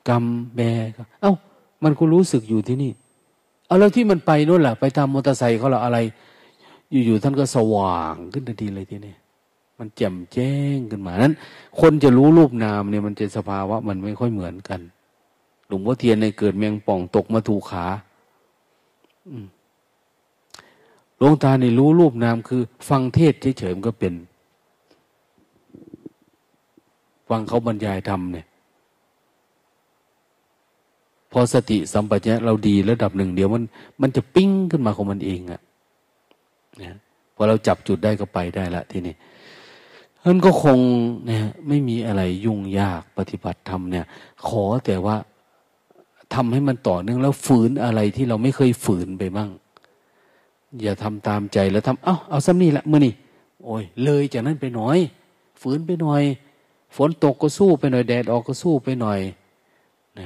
กำแบเอา้า มันก็รู้สึกอยู่ที่นี่ เอาแล้วที่มันไปนู่นล่ะ ไปทำมมอเตอร์ไซค์เขาเราอะไร อยู่ๆท่านก็สว่างขึ้นทันทีเลยทีนี้มันแจ่มแจ้งขึ้นมานั้น คนจะรู้รูปนามเนี่ยมันจะสภาวะมันไม่ค่อยเหมือนกัน หลวงพ่อเทียนในเกิดเมียงป่องตกมาถูกขา หลวงตาในรู้รูปนามคือ ฟังเทศเฉยๆมันก็เป็น ฟังเขาบรรยายธรรมเนี่ย พอสติสัมปชัญญะเราดีระดับหนึ่งเดี๋ยวมัน มันจะปิ้งขึ้นมาของมันเองอะนะพอเราจับจุดได้ก็ไปได้ละทีนี้มันก็คงเนี่ยไม่มีอะไรยุ่งยากปฏิบัติธรรมเนี่ย ขอแต่ว่าทำให้มันต่อเนื่องแล้วฝืนอะไรที่เราไม่เคยฝืนไปบ้าง อย่าทำตามใจแล้วทำเอา้าเอาซ้ำนี่ละมือนี่โอ้ย เลยจากนั้นไปหน่อย ฝืนไปหน่อย ฝนตกก็สู้ไปหน่อย แดดออกก็สู้ไปหน่อยนะ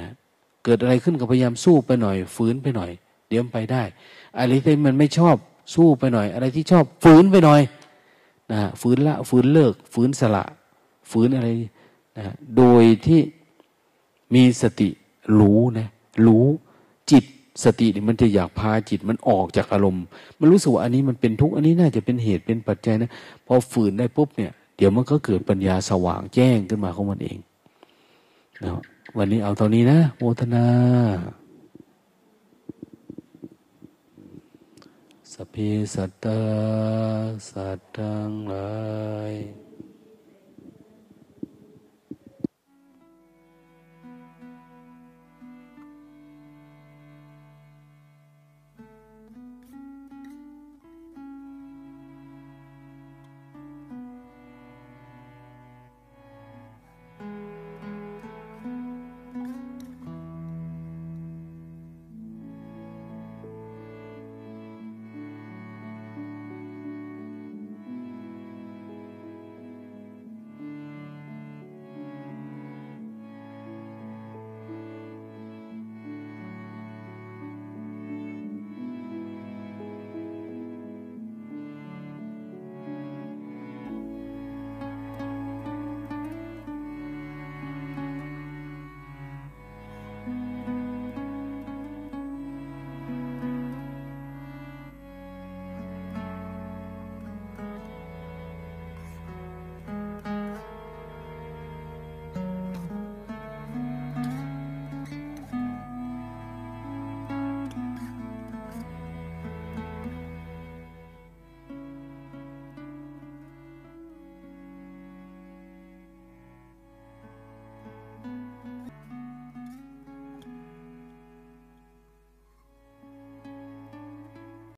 เกิดอะไรขึ้นก็พยายามสู้ไปหน่อย ฝืนไปหน่อย เดี๋ยวไปได้ อะไรที่มันไม่ชอบสู้ไปหน่อย อะไรที่ชอบฝืนไปหน่อยนะฝืนละฝืนเลิก ฝืนสละ ฝืนอะไรนะโดยที่มีสติรู้นะรู้จิต สตินี่มันจะอยากพาจิตมันออกจากอารมณ์ มันรู้สึกว่าอันนี้มันเป็นทุกข์อันนี้น่าจะเป็นเหตุเป็นปัจจัยนะพอฝืนได้ปุ๊บเนี่ย เดี๋ยวมันก็เกิดปัญญาสว่างแจ้งขึ้นมาของมันเองนะวันนี้เอาเท่านี้นะโมทนา สเพสัตตาสัตตังหลาย